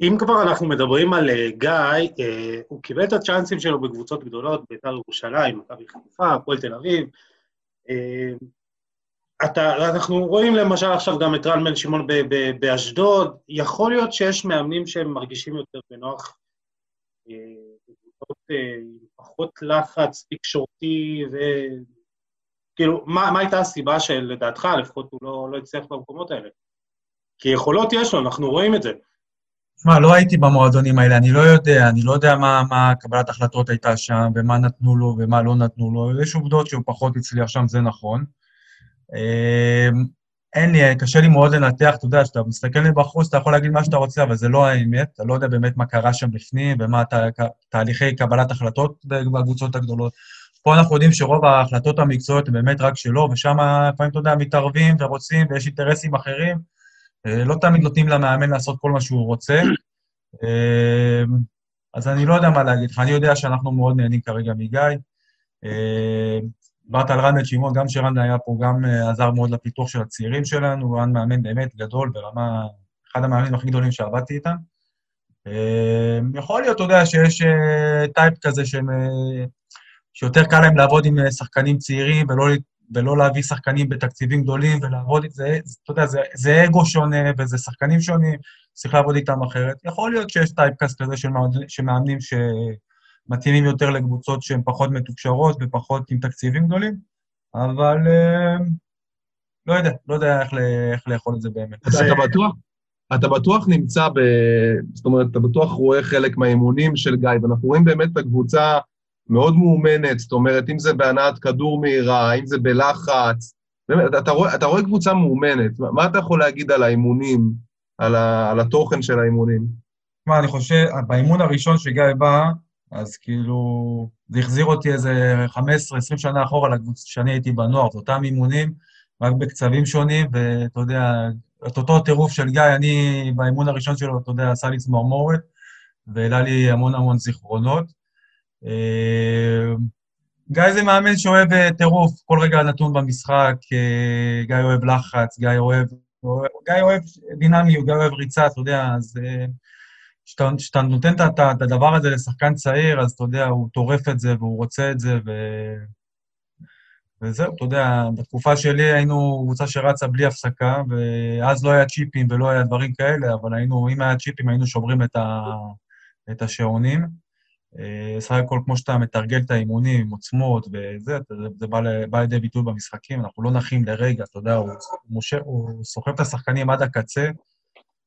אם כבר אנחנו מדברים על אה, גיא, אה, הוא קיבל את הצ'אנסים שלו בקבוצות גדולות, בית"ר ירושלים, מכבי חיפה, הפועל תל אביב. אה, אתה, אנחנו רואים למשל עכשיו גם את רן בן שמעון באשדוד, יכול להיות שיש מאמנים שהם מרגישים יותר בנוח בקבוצות עם פחות לחץ תקשורתי, וכאילו, מה, מה הייתה הסיבה שלדעתך, לפחות הוא לא, לא הצליח במקומות האלה? כי יכולות יש לו, אנחנו רואים את זה. תשמע, לא הייתי במועדונים האלה, אני לא יודע, אני לא יודע מה, מה קבלת החלטות הייתה שם, ומה נתנו לו ומה לא נתנו לו. יש עובדות שהוא פחות הצליח שם, זה נכון. אמ, אין לי, קשה לי מאוד לנתח, אתה יודע, כשאתה מסתכל מבחוץ, אתה יכול להגיד מה שאתה רוצה, אבל זה לא האמת, אתה לא יודע באמת מה קרה שם בפנים ומה תה, תהליכי קבלת החלטות בקבוצות הגדולות. פה אנחנו יודעים שרוב ההחלטות המקצועיות הן באמת רק שלו, ושם לפעמים, אתה יודע, מתערבים ורוצים ויש אינטרסים אחרים. אה, לא תמיד נותנים למאמן לעשות כל מה שהוא רוצה. אה, אז אני לא יודע מה להגיד לך, אני יודע שאנחנו מאוד נהנים כרגע מגיא. אה, דיברת על רן בן שמעון, גם שרן היה פה, גם עזר מאוד לפיתוח של הצעירים שלנו, רן מאמן באמת גדול ברמה, אחד המאמנים הכי גדולים שעבדתי איתם. יכול להיות, אתה יודע, שיש type כזה שהם, שיותר קל להם לעבוד עם שחקנים צעירים ולא ולא להביא שחקנים בתקציבים גדולים ולעבוד, זה, אתה יודע, זה, זה אגו שונה וזה שחקנים שונים, צריך לעבוד איתם אחרת. יכול להיות שיש typecast כזה של, מאמנים שמתאימים יותר לקבוצות שהן פחות מתוקשרות ופחות עם תקציבים גדולים, אבל אה, לא יודע, לא יודע איך, איך לאכול את זה באמת. אתה בטוח? אתה בטוח נמצא ב... זאת אומרת, אתה בטוח רואה חלק מהאימונים של גיא, ואנחנו רואים באמת את הקבוצה מאוד מאומנת, זאת אומרת, אם זה בהנעת כדור מהירה, אם זה בלחץ, באמת, אתה רואה, אתה רואה קבוצה מאומנת. מה אתה יכול להגיד על האימונים, על, ה, על התוכן של האימונים? מה, אני חושב, באימון הראשון שגיא בא, אז כאילו, זה החזיר אותי איזה 15-20 שנה אחורה לקבוצה שאני הייתי בנוער, זה אותם אימונים, רק בקצבים שונים, ואתה יודע, את אותו טירוף של גיא, אני באימון הראשון שלו, אתה יודע, עשה לי צמרמורת, והעלה לי המון המון זיכרונות. אה, גיא זה מאמן שאוהב אה, טירוף, כל רגע נתון במשחק, אה, גיא אוהב לחץ, גיא אוהב, גיא אוהב דינמיות, גיא אוהב ריצה, אתה יודע, אז כשאתה נותן את הדבר הזה לשחקן צעיר, אז אתה יודע, הוא טורף את זה והוא רוצה את זה, ו... וזהו, אתה יודע, בתקופה שלי היינו קבוצה שרצה בלי הפסקה, ואז לא היה צ'יפים ולא היה דברים כאלה, אבל היינו, אם היה צ'יפים, היינו שוברים את, ה... את השעונים. אה, סך הכל, כמו שאתה מתרגל את האימונים עם עוצמות וזה, זה בא, בא לידי ביטוי במשחקים, אנחנו לא נחים לרגע, אתה יודע, הוא, מושה, הוא סוחב את השחקנים עד הקצה.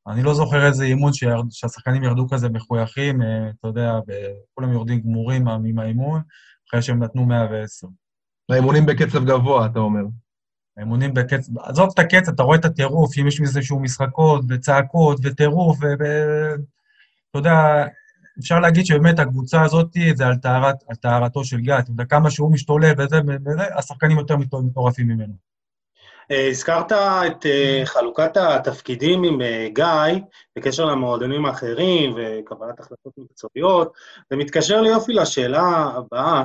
אני לא זוכר איזה אימון שירד, שהשחקנים ירדו כזה מחויכים, אה, אתה יודע, וכולם יורדים גמורים עם האימון, אחרי שהם נתנו 110. האימונים בקצב גבוה, אתה אומר. האימונים בקצב... עזוב את הקצב, אתה רואה את הטירוף, אם יש מזה שהוא משחקות וצעקות וטירוף, ואתה יודע, אפשר להגיד שבאמת הקבוצה הזאת זה על, טהרת, על טהרתו של גיא. אתה יודע, כמה שהוא משתולל וזה, וזה, השחקנים יותר מטורפים ממנו. אה, הזכרת את אה, חלוקת התפקידים עם אה, גיא בקשר למועדונים האחרים וקבלת החלטות מקצועיות. זה מתקשר לי יופי לשאלה הבאה.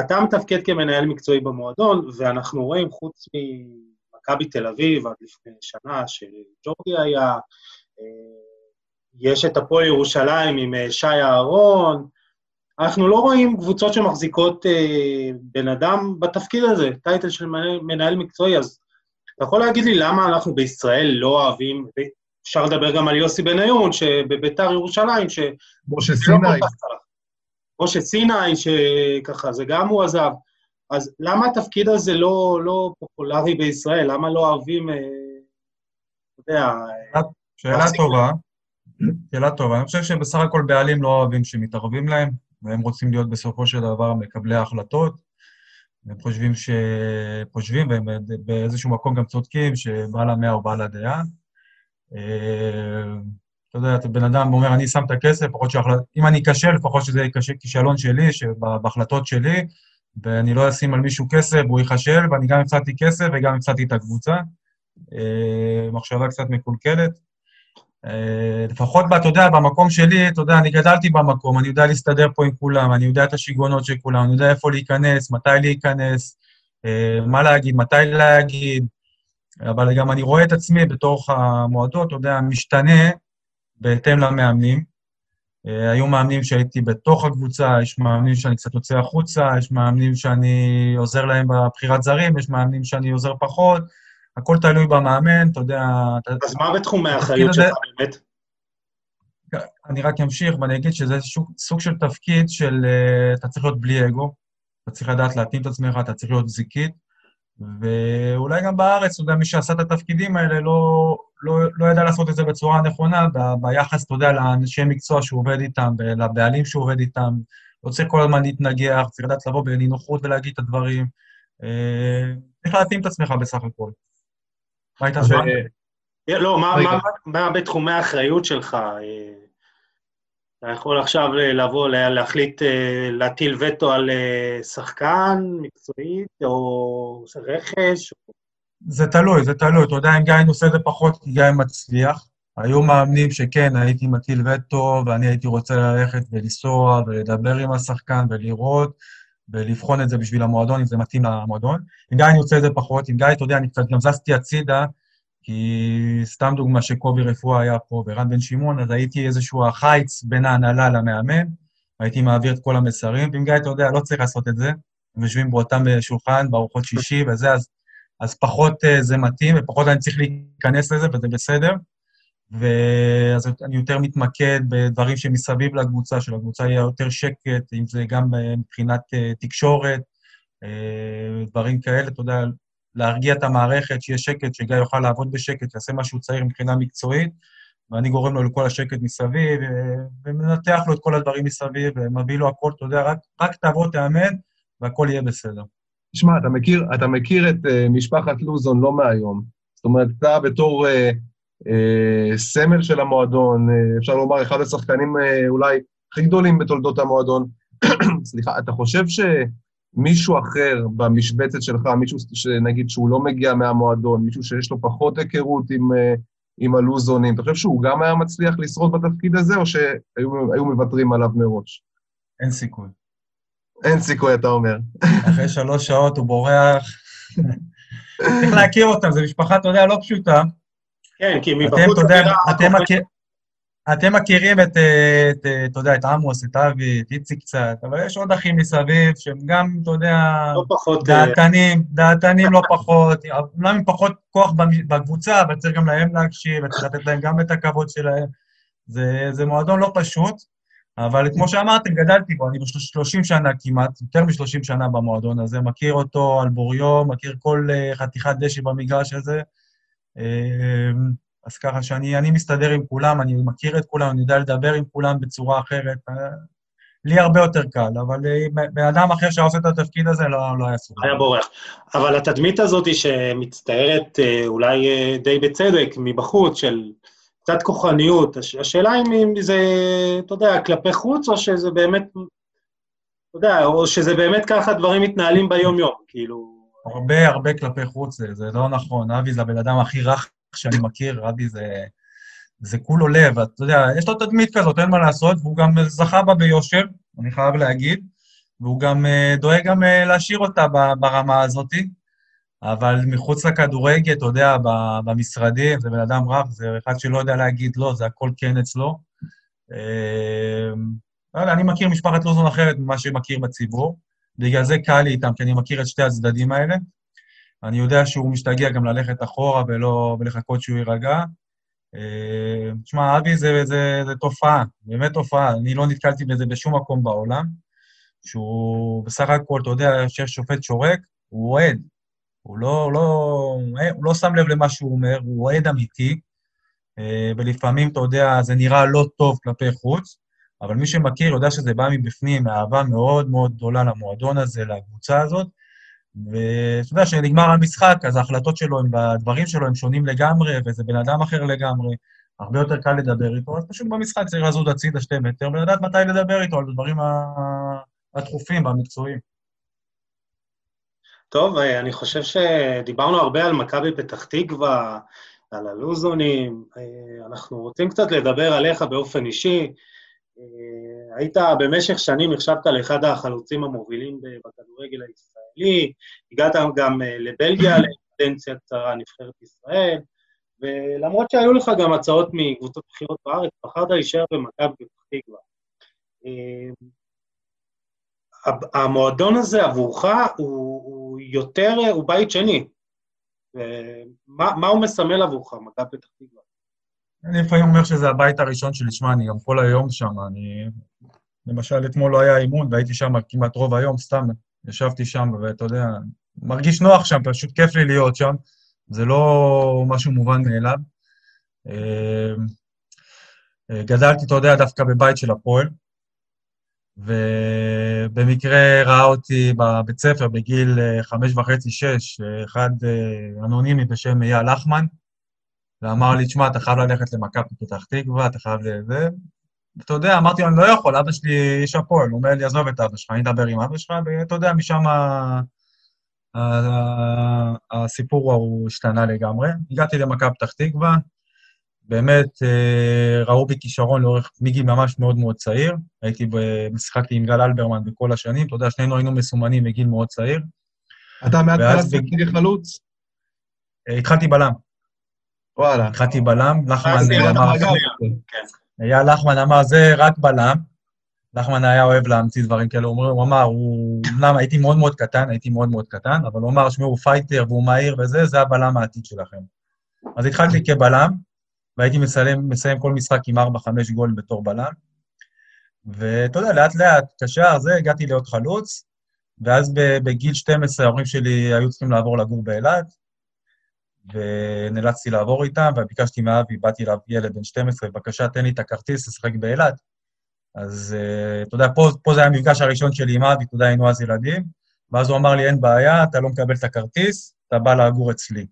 אתה מתפקד כמנהל מקצועי במועדון, ואנחנו רואים, חוץ ממכבי תל אביב עד לפני שנה, שג'ורדי היה, יש את הפועל ירושלים עם שי אהרון. אנחנו לא רואים קבוצות שמחזיקות אה, בן אדם בתפקיד הזה, טייטל של מנהל, מנהל מקצועי, אז אתה יכול להגיד לי למה אנחנו בישראל לא אוהבים, אפשר לדבר גם על יוסי בניון, שבביתר ירושלים, ש... משה סיני. משה סיני, שככה, זה גם הוא עזב. אז למה התפקיד הזה לא, לא פופולרי בישראל? למה לא אוהבים, אה, אתה יודע... שאלה טובה. שאלה טובה. אני חושב שבסך הכל בעלים לא אוהבים שמתערבים להם, והם רוצים להיות בסופו של דבר מקבלי ההחלטות. הם חושבים ש... חושבים, והם באיזשהו מקום גם צודקים, שבעל המאה הוא בעל הדעה. אה, אתה יודע, בן אדם אומר, אני שם את הכסף, לפחות שהחלט... אם אני אכשל, לפחות שזה יהיה כישלון שלי, בהחלטות שלי, ואני לא אשים על מישהו כסף, והוא ייכשל, ואני גם הפסדתי כסף וגם הפסדתי את הקבוצה. אה, מחשבה קצת מקולקלת. אה, לפחות, אתה יודע, במקום שלי, אתה יודע, אני גדלתי במקום, אני יודע להסתדר פה עם כולם, אני יודע את השיגעונות של כולם, אני יודע איפה להיכנס, מתי להיכנס, אה, מה להגיד, מתי להגיד, אבל גם אני רואה את עצמי בתוך המועדות, אתה יודע, משתנה בהתאם למאמנים. אה, היו מאמנים שהייתי בתוך הקבוצה, יש מאמנים שאני קצת יוצא החוצה, יש מאמנים שאני עוזר להם בבחירת זרים, יש מאמנים שאני עוזר פחות. הכל תלוי במאמן, אתה יודע... אז מה בתחומי האחריות שלך באמת? אני רק אמשיך ואני אגיד שזה סוג של תפקיד של... אה, אתה צריך להיות בלי אגו, אתה צריך לדעת להתאים את עצמך, אתה צריך להיות זיקית, ואולי גם בארץ, אתה יודע, מי שעשה את התפקידים האלה לא, לא, לא ידע לעשות את זה בצורה הנכונה, ב, ביחס, אתה יודע, לאנשי מקצוע שהוא עובד איתם, לבעלים שהוא עובד איתם. לא צריך כל הזמן להתנגח, צריך לדעת לבוא בנינוחות ולהגיד את הדברים. אה, צריך להתאים את עצמך בסך הכול. מה הייתה השאלה? לא, מה בתחומי האחריות שלך? אה, אתה יכול עכשיו לבוא, להחליט, אה, להטיל וטו על אה, שחקן מקצועית, או רכש? זה תלוי, זה תלוי. אתה יודע, אם גיא עושה את זה פחות, כי גיא מצליח. היו מאמנים שכן, הייתי מטיל וטו, ואני הייתי רוצה ללכת ולנסוע ולדבר עם השחקן ולראות. ולבחון את זה בשביל המועדון, אם זה מתאים למועדון. עם גיא אני עושה את זה פחות, עם גיא, אתה יודע, אני קצת גם זזתי הצידה, כי סתם דוגמה שקובי רפואה היה פה ורן בן שמעון, אז הייתי איזשהו החיץ בין ההנהלה למאמן, הייתי מעביר את כל המסרים, ועם גיא, אתה יודע, לא צריך לעשות את זה, הם יושבים באותם שולחן, בארוחות שישי וזה, אז, אז פחות uh, זה מתאים, ופחות אני צריך להיכנס לזה, וזה בסדר. ואז אני יותר מתמקד בדברים שמסביב לקבוצה, שלקבוצה יהיה יותר שקט, אם זה גם מבחינת uh, תקשורת, uh, דברים כאלה, אתה יודע, להרגיע את המערכת, שיהיה שקט, שגיא יוכל לעבוד בשקט, יעשה מה שהוא צריך מבחינה מקצועית, ואני גורם לו לכל השקט מסביב, ומנתח לו את כל הדברים מסביב, ומביא לו הכל, אתה יודע, רק, רק תעבוד, תאמן, והכל יהיה בסדר. תשמע, אתה מכיר, אתה מכיר את משפחת לוזון לא מהיום. זאת אומרת, אתה בתור סמל של המועדון, uh, אפשר לומר, אחד השחקנים uh, אולי הכי גדולים בתולדות המועדון. סליחה, אתה חושב שמישהו אחר במשבצת שלך, מישהו שנגיד שהוא לא מגיע מהמועדון, מישהו שיש לו פחות היכרות עם, עם הלוזונים, אתה חושב שהוא גם היה מצליח לשרוד בתפקיד הזה, או שהיו מוותרים עליו מראש? אין סיכוי. אין סיכוי, אתה אומר. אחרי שלוש שעות הוא בורח. צריך להכיר אותם, זו משפחה, אתה יודע, לא פשוטה. כן, כי מבחוץ... אתם, מכיר, אתם מכירים את, את, אתה יודע, את עמוס, את אבי, את איציק קצת, אבל יש עוד אחים מסביב שהם גם, אתה יודע, לא פחות... אה, דעתנים, דעתנים לא פחות, אומנם עם פחות כוח בקבוצה, אבל צריך גם להם להקשיב, וצריך לתת להם גם את הכבוד שלהם. זה, זה מועדון לא פשוט, אבל כמו שאמרתם, גדלתי בו, אני ב-30 שנה כמעט, יותר מ-30 שנה במועדון הזה, מכיר אותו על בוריו, מכיר כל חתיכת דשא במגרש הזה. Uh, אז ככה שאני מסתדר עם כולם, אני מכיר את כולם, אני יודע לדבר עם כולם בצורה אחרת. Uh, לי הרבה יותר קל, אבל בן אדם אחר שהיה עושה את התפקיד הזה לא, לא היה סוג. היה בורח. אבל התדמית הזאת שמצטיירת אולי די בצדק מבחוץ, של קצת כוחניות. השאלה אם זה, אתה יודע, כלפי חוץ, או שזה באמת, אתה יודע, או שזה באמת ככה דברים מתנהלים ביום-יום, כאילו... הרבה הרבה כלפי חוץ, זה, זה לא נכון. אבי זה הבן אדם הכי רך שאני מכיר, אבי זה... זה כולו לב, אתה יודע, יש לו תדמית כזאת, אין מה לעשות, והוא גם זכה בה ביושר, אני חייב להגיד, והוא גם אה, דואג גם אה, להשאיר אותה ברמה הזאתי. אבל מחוץ לכדורגל, אתה יודע, במשרדים, זה בן אדם רב, זה אחד שלא יודע להגיד לא, זה הכל כן אצלו. אמ, לא אני מכיר משפחת לוזון אחרת ממה שמכיר בציבור. בגלל זה קל לי איתם, כי אני מכיר את שתי הצדדים האלה. אני יודע שהוא משתגע גם ללכת אחורה ולא, ולחכות שהוא יירגע. תשמע, אמ, אבי זה, זה, זה תופעה, באמת תופעה. אני לא נתקלתי בזה בשום מקום בעולם. שהוא בסך הכל, אתה יודע, שיש שופט שורק, הוא אוהד. הוא לא, לא, הוא לא שם לב למה שהוא אומר, הוא אוהד אמיתי, אה, ולפעמים, אתה יודע, זה נראה לא טוב כלפי חוץ, אבל מי שמכיר יודע שזה בא מבפנים, מאהבה מאוד מאוד גדולה למועדון הזה, לקבוצה הזאת, ואתה יודע, כשנגמר המשחק, אז ההחלטות שלו, הדברים שלו הם שונים לגמרי, וזה בן אדם אחר לגמרי, הרבה יותר קל לדבר איתו, אז פשוט במשחק צריך לזוז הצידה שתי מטר, ולדעת מתי לדבר איתו על הדברים הדחופים והמקצועיים. טוב, אה, אני חושב שדיברנו הרבה על מכבי פתח תקווה, על הלוזונים, אה, אנחנו רוצים קצת לדבר עליך באופן אישי. אה, היית במשך שנים, נחשבת לאחד החלוצים המובילים בכדורגל הישראלי, הגעת גם לבלגיה לקדנציה קצרה, נבחרת ישראל, ולמרות שהיו לך גם הצעות מקבוצות בחירות בארץ, בחרת להישאר במכבי פתח תקווה. המועדון הזה עבורך הוא, הוא יותר, הוא בית שני. מה, מה הוא מסמל עבורך, מכבי פתח תקווה? אני לפעמים אומר שזה הבית הראשון שלי, שמע, אני גם כל היום שם, אני... למשל, אתמול לא היה אימון, והייתי שם כמעט רוב היום, סתם ישבתי שם, ואתה יודע, מרגיש נוח שם, פשוט כיף לי להיות שם, זה לא משהו מובן מאליו. אה, אה, גדלתי, אתה יודע, דווקא בבית של הפועל, ובמקרה ראה אותי בבית ספר בגיל אה, חמש וחצי, שש, אחד אנונימי בשם אייל לחמן, ואמר לי, תשמע, אתה חייב ללכת למכבי פתח תקווה, אתה חייב לזה. ואתה יודע, אמרתי לו, אני לא יכול, אבא שלי איש הפועל. הוא אומר לי, עזוב את אבא שלך, אני אדבר עם אבא שלך, ואתה יודע, משם הסיפור הוא השתנה לגמרי. הגעתי למכבי פתח תקווה, באמת אה, ראו בי כישרון לאורך, מגיל ממש מאוד מאוד צעיר. הייתי, משחקתי עם גל אלברמן בכל השנים, אתה יודע, שנינו היינו מסומנים מגיל מאוד צעיר. אתה מהתחלה שיחקתי כחלוץ? אה, התחלתי בלם. וואלה. התחלתי בלם, לחמן אמר... היה לחמן אמר, זה רק בלם. לחמן היה אוהב להמציא דברים כאלה, הוא אמר, הוא... אמנם הייתי מאוד מאוד קטן, הייתי מאוד מאוד קטן, אבל הוא אמר, שמעו, הוא fighter והוא מהיר וזה, זה הבלם העתיד שלכם. אז התחלתי כבלם, והייתי מסיים, מסיים כל משחק עם 4-5 גולים בתור בלם. ואתה יודע, לאט-לאט, קשר, זה, הגעתי להיות חלוץ, ואז בגיל 12 ההורים שלי היו צריכים לעבור לגור באילת, ונאלצתי לעבור איתם, וביקשתי מאבי, באתי אליו ילד בן 12, בבקשה, תן לי את הכרטיס לשחק באילת. אז uh, אתה יודע, פה, פה זה היה המפגש הראשון שלי עם אבי, אתה יודע, היינו אז ילדים, ואז הוא אמר לי, אין בעיה, אתה לא מקבל את הכרטיס, אתה בא לגור אצלי.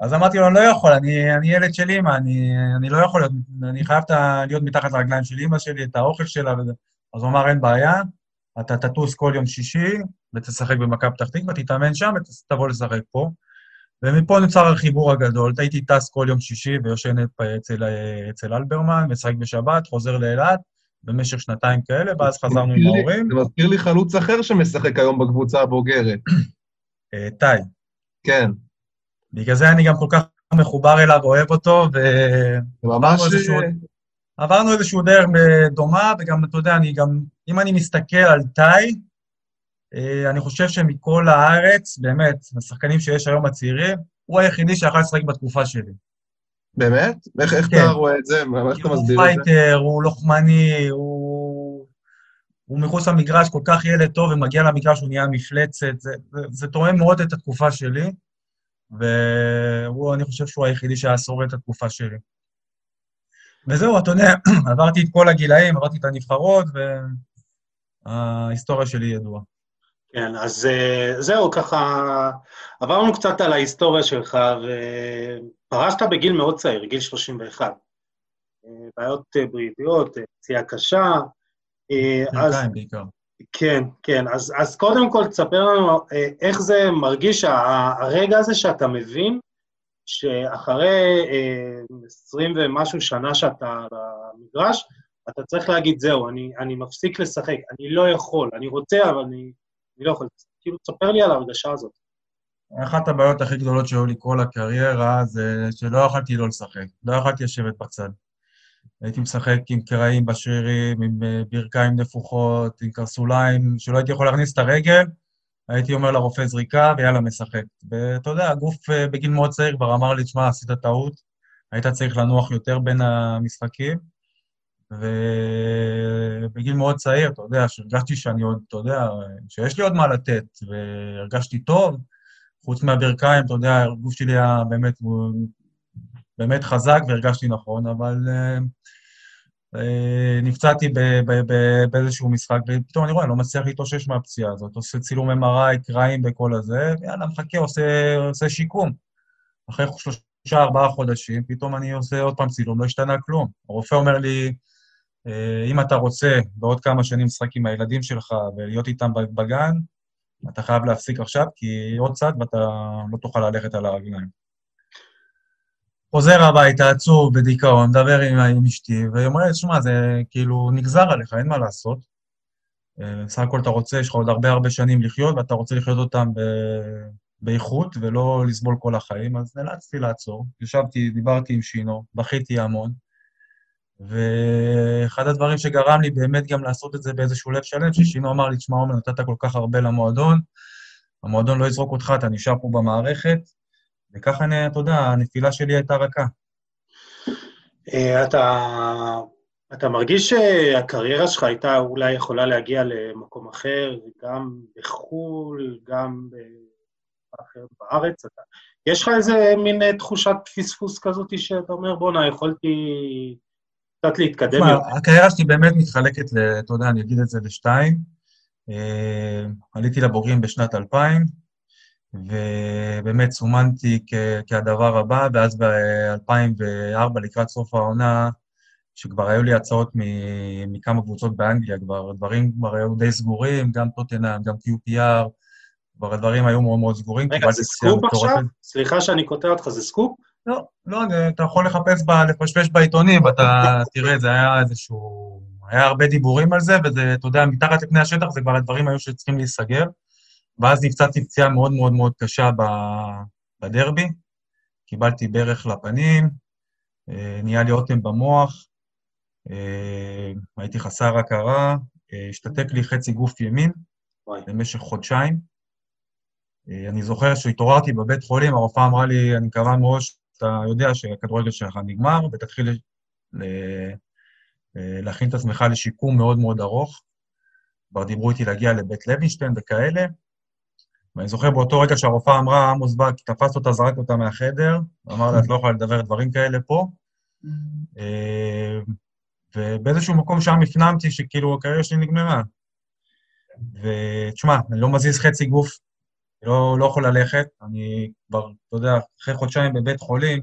אז אמרתי לו, אני לא יכול, אני, אני ילד של אימא, אני, אני לא יכול להיות, אני חייב להיות מתחת לרגליים של אימא שלי, את האוכל שלה וזה. אז הוא אמר, אין בעיה, אתה תטוס כל יום שישי ותשחק במכבי פתח תקווה, תתאמן שם ותבוא לשחק פה. ומפה נוצר החיבור הגדול. הייתי טס כל יום שישי ויושן אצל, אצל אלברמן, משחק בשבת, חוזר לאילת, במשך שנתיים כאלה, ואז חזרנו עם ההורים. זה מזכיר לי חלוץ אחר שמשחק היום בקבוצה הבוגרת. אה, טאי. כן. בגלל זה אני גם כל כך מחובר אליו, אוהב אותו, ו... ממש... עברנו איזשהו דרך דומה, וגם, אתה יודע, אני גם, אם אני מסתכל על טאי, אה, אני חושב שמכל הארץ, באמת, השחקנים שיש היום הצעירים, הוא היחידי שיכול לשחק בתקופה שלי. באמת? איך, איך כן. אתה רואה את זה? איך אתה מסביר את זה? הוא fighter, הוא לוחמני, הוא... הוא מחוץ למגרש כל כך ילד טוב, ומגיע למגרש, הוא נהיה מפלצת. זה, זה, זה תואם מאוד את התקופה שלי. ואני חושב שהוא היחידי שהיה שורד את התקופה שלי. וזהו, אתה יודע, עברתי את כל הגילאים, עברתי את הנבחרות, וההיסטוריה שלי ידועה. כן, אז אה, זהו, ככה, עברנו קצת על ההיסטוריה שלך, ופרשת בגיל מאוד צעיר, גיל 31. אה, בעיות אה, בריאותיות, פציעה קשה. אז... בעיקר. כן, כן. אז, אז קודם כל תספר לנו איך זה מרגיש, הרגע הזה שאתה מבין שאחרי אה, עשרים ומשהו שנה שאתה במגרש, אתה צריך להגיד, זהו, אני, אני מפסיק לשחק, אני לא יכול, אני רוצה, אבל אני, אני לא יכול. כאילו, תספר לי על ההרגשה הזאת. אחת הבעיות הכי גדולות שהיו לי כל הקריירה זה שלא יכולתי לא לשחק, לא יכולתי לשבת בצד. הייתי משחק עם קרעים בשרירים, עם אה, ברכיים נפוחות, עם קרסוליים, שלא הייתי יכול להכניס את הרגל, הייתי אומר לרופא זריקה, ויאללה, משחק. ואתה יודע, הגוף אה, בגיל מאוד צעיר כבר אמר לי, תשמע, עשית טעות, היית צריך לנוח יותר בין המשחקים. ובגיל מאוד צעיר, אתה יודע, שהרגשתי שאני עוד, אתה יודע, שיש לי עוד מה לתת, והרגשתי טוב, חוץ מהברכיים, אתה יודע, הגוף שלי היה באמת, באמת חזק והרגשתי נכון, אבל uh, uh, נפצעתי באיזשהו משחק, ופתאום אני רואה, אני לא מצליח להתאושש מהפציעה הזאת, עושה צילום MRI, קרעים וכל הזה, ויאללה, מחכה, עושה, עושה שיקום. אחרי שלושה, ארבעה חודשים, פתאום אני עושה עוד פעם צילום, לא השתנה כלום. הרופא אומר לי, אה, אם אתה רוצה בעוד כמה שנים לשחק עם הילדים שלך ולהיות איתם בגן, אתה חייב להפסיק עכשיו, כי עוד צעד ואתה לא תוכל ללכת על הרגליים. חוזר הביתה, עצוב, בדיכאון, מדבר עם, עם אשתי, והיא אומרת, שמע, זה כאילו נגזר עליך, אין מה לעשות. אה, בסך הכל אתה רוצה, יש לך עוד הרבה הרבה שנים לחיות, ואתה רוצה לחיות אותם ב... באיכות ולא לסבול כל החיים, אז נאלצתי לעצור. ישבתי, דיברתי עם שינו, בכיתי המון, ואחד הדברים שגרם לי באמת גם לעשות את זה באיזשהו לב שלם, ששינו אמר לי, תשמע, עומר, נתת כל כך הרבה למועדון, המועדון לא יזרוק אותך, אתה נשאר פה במערכת, וככה, אתה יודע, הנפילה שלי הייתה רכה. אה, אתה, אתה מרגיש שהקריירה שלך הייתה אולי יכולה להגיע למקום אחר, גם בחו"ל, גם בארץ? אתה, יש לך איזה מין תחושת פספוס כזאת שאתה אומר, בואנה, יכולתי קצת להתקדם יותר? הקריירה שלי באמת מתחלקת, אתה יודע, אני אגיד את זה לשתיים. אה, עליתי לבוגרים בשנת 2000, ובאמת סומנתי כהדבר הבא, ואז ב-2004, לקראת סוף העונה, שכבר היו לי הצעות מכמה קבוצות באנגליה, כבר דברים כבר היו די סגורים, גם טוטנאם, גם QPR, כבר הדברים היו מאוד מאוד סגורים. רגע, זה סקופ עכשיו? סליחה שאני קוטע אותך, זה סקופ? לא, לא, אתה יכול לחפש, ב, לפשפש בעיתונים, ואתה תראה, זה היה איזשהו... היה הרבה דיבורים על זה, וזה, אתה יודע, מתחת לפני השטח זה כבר הדברים היו שצריכים להיסגר. ואז נפצעתי פציעה מאוד מאוד מאוד קשה בדרבי, קיבלתי ברך לפנים, אה, נהיה לי אוטם במוח, אה, הייתי חסר הכרה, אה, השתתק לי חצי גוף ימין במשך חודשיים. אני זוכר שהתעוררתי בבית חולים, הרופאה אמרה לי, אני מקווה מאוד שאתה יודע שהכדורגל שלך נגמר, ותתחיל להכין את עצמך לשיקום מאוד מאוד ארוך. כבר דיברו איתי להגיע לבית לוינשטיין וכאלה. ואני זוכר באותו רגע שהרופאה אמרה, עמוס בא, תפס אותה, זרק אותה מהחדר, ואמר לה, את לא יכולה לדבר דברים כאלה פה. אה, ובאיזשהו מקום שם הפנמתי שכאילו הקריירה שלי נגמרה. ותשמע, אני לא מזיז חצי גוף, אני לא, לא יכול ללכת, אני כבר, אתה יודע, אחרי חודשיים בבית חולים,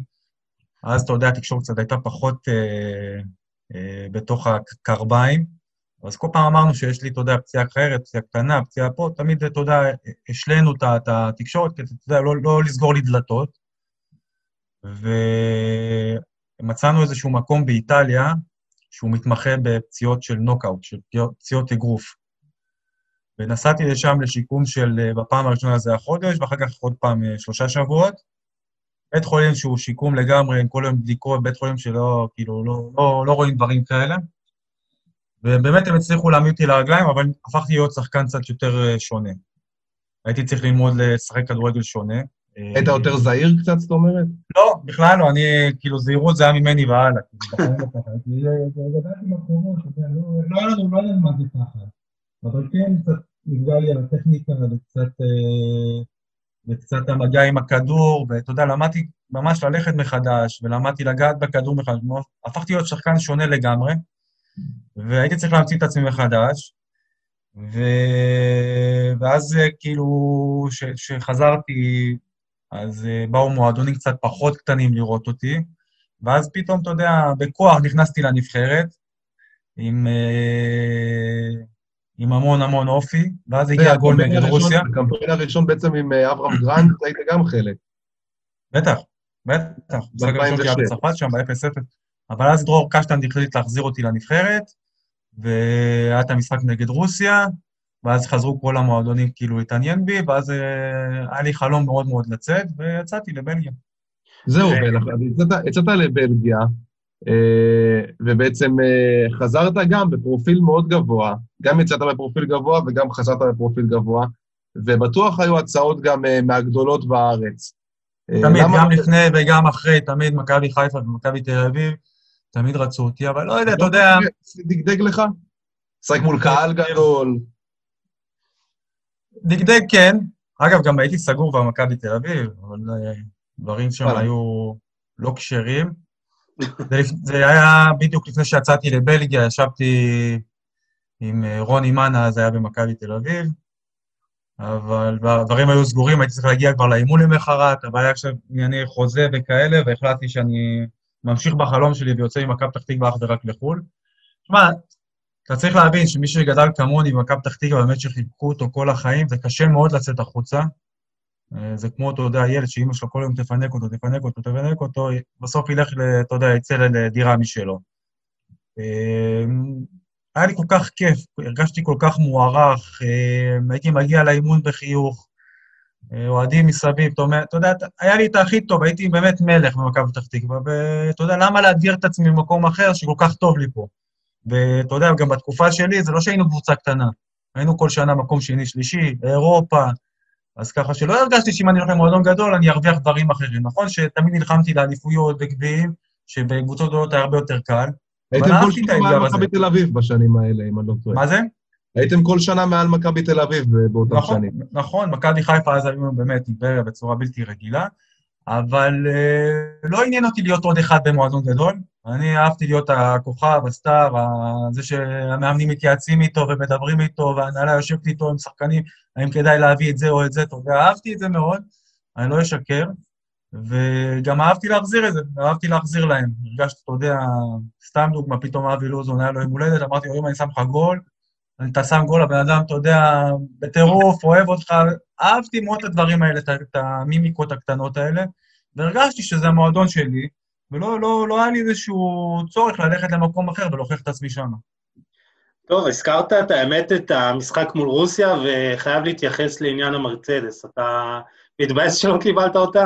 אז אתה יודע, התקשורת קצת הייתה פחות אה, אה, בתוך הקרביים, אז כל פעם אמרנו שיש לי, אתה יודע, פציעה אחרת, פציעה קטנה, פציעה פה, תמיד, אתה יודע, השלינו את התקשורת, כדי, אתה יודע, לא, לא לסגור לי דלתות. ומצאנו איזשהו מקום באיטליה, שהוא מתמחה בפציעות של נוקאוט, של פציעות אגרוף. ונסעתי לשם לשיקום של, בפעם הראשונה זה החודש, ואחר כך עוד פעם אה, שלושה שבועות. בית חולים שהוא שיקום לגמרי, עם כל היום בדיקות, בית חולים שלא, כאילו, לא, לא, לא רואים דברים כאלה. ובאמת הם הצליחו להעמיד אותי לרגליים, אבל הפכתי להיות שחקן קצת יותר אה, שונה. הייתי צריך ללמוד לשחק כדורגל שונה. היית יותר זהיר קצת, זאת אומרת? לא, בכלל לא, אני, כאילו, זהירות זה היה ממני והלאה. לא היה לנו, לא היה לנו מה זה ככה. אבל כן, קצת נפגע לי על הטכניקה וקצת, אה, וקצת המגע עם הכדור, ואתה יודע, למדתי ממש ללכת מחדש, ולמדתי לגעת בכדור מחדש. הפכתי להיות שחקן שונה לגמרי. והייתי צריך להמציא את עצמי מחדש. ו... ואז אה, כאילו, כשחזרתי, אז אה, באו מועדונים קצת פחות קטנים לראות אותי, ואז פתאום, אתה יודע, בכוח נכנסתי לנבחרת, עם, עם המון המון אופי, ואז הגיע הגול נגד רוסיה. הקמפיין הראשון בעצם עם אברהם גרנט, היית גם חלק. בטח, בטח. משחק הראשון שהיה בצרפת שם, ב-0-0. אבל אז דרור קשטן החליט להחזיר אותי לנבחרת, והיה את המשחק נגד רוסיה, ואז חזרו כל המועדונים כאילו להתעניין בי, ואז אה, היה לי חלום מאוד מאוד לצאת, ויצאתי לבלגיה. זהו, יצאת לבלגיה, אה, ובעצם אה, חזרת גם בפרופיל מאוד גבוה, גם יצאת בפרופיל גבוה וגם חזרת בפרופיל גבוה, ובטוח היו הצעות גם מהגדולות בארץ. תמיד, גם לפני וגם אחרי, תמיד מכבי חיפה ומכבי תל אביב תמיד רצו אותי, אבל לא יודע, אתה יודע... דגדג לך? משחק מול קהל גדול. דגדג כן. אגב, גם הייתי סגור במכבי תל אביב, אבל אה, דברים שם. היו לא כשרים. זה זה היה בדיוק לפני שיצאתי לבלגיה, ישבתי עם אה, רוני מנה, אז היה במכבי תל אביב, אבל הדברים היו סגורים, הייתי צריך להגיע כבר לאימון למחרת, אבל היה עכשיו ענייני חוזה וכאלה, והחלטתי שאני ממשיך בחלום שלי ויוצא ממכבי פתח תקווה אך ורק לחו"ל. שמע, אתה צריך להבין שמי שגדל כמוני במכבי פתח תקווה, באמת שחיבקו אותו כל החיים, זה קשה מאוד לצאת החוצה. אה, זה כמו, אתה יודע, ילד שאימא שלו כל היום תפנק אותו, תפנק אותו, תפנק אותו, בסוף ילך, אתה יודע, יצא לדירה משלו. אה, היה לי כל כך כיף, הרגשתי כל כך מוערך, אה, הייתי מגיע לאימון בחיוך, אוהדים מסביב, אתה יודע, היה לי את הכי טוב, הייתי באמת מלך במכבי פתח תקווה, ואתה יודע, למה לאתגר את עצמי במקום אחר שכל כך טוב לי פה? ואתה יודע, גם בתקופה שלי, זה לא שהיינו קבוצה קטנה, היינו כל שנה מקום שני, שלישי, אירופה, אז ככה שלא הרגשתי שאם אני הולך למועדון גדול, אני ארוויח דברים אחרים. נכון שתמיד נלחמתי לאליפויות וגביעים, שבקבוצות גדולות היה הרבה יותר קל. הייתם אבל כל אהבתי את שנה מעל האתגר הזה. מכבי תל אביב בשנים האלה, אם אני לא טועה. מה זה? הייתם כל שנה מעל מכבי תל אביב באותן נכון, שנים. נכון, מכבי חיפה אז היו באמת אימפריה בצורה בלתי רגילה, אבל אה, לא עניין אותי להיות עוד אחד במועדון גדול. אני אהבתי להיות הכוכב, הסטאר, זה שהמאמנים מתייעצים איתו ומדברים איתו, וההנהלה יושבת איתו עם שחקנים, האם כדאי להביא את זה או את זה, אתה יודע, אהבתי את זה מאוד, אני לא אשקר, וגם אהבתי להחזיר את זה, אהבתי להחזיר להם. הרגשתי, אתה יודע, סתם דוגמה, פתאום אבי לוזון היה לו יום הולדת, אמרתי לו, אם אני שם לך גול, אתה שם גול, הבן אדם, אתה יודע, בטירוף, אוהב אותך. אהבתי מאוד את הדברים האלה, את המימיקות הקטנות האלה, והרגשתי שזה המועדון שלי, ולא לא, לא היה לי איזשהו צורך ללכת למקום אחר ולהוכיח את עצמי שם. טוב, הזכרת את האמת את המשחק מול רוסיה, וחייב להתייחס לעניין המרצדס. אתה מתבאס שלא קיבלת אותה?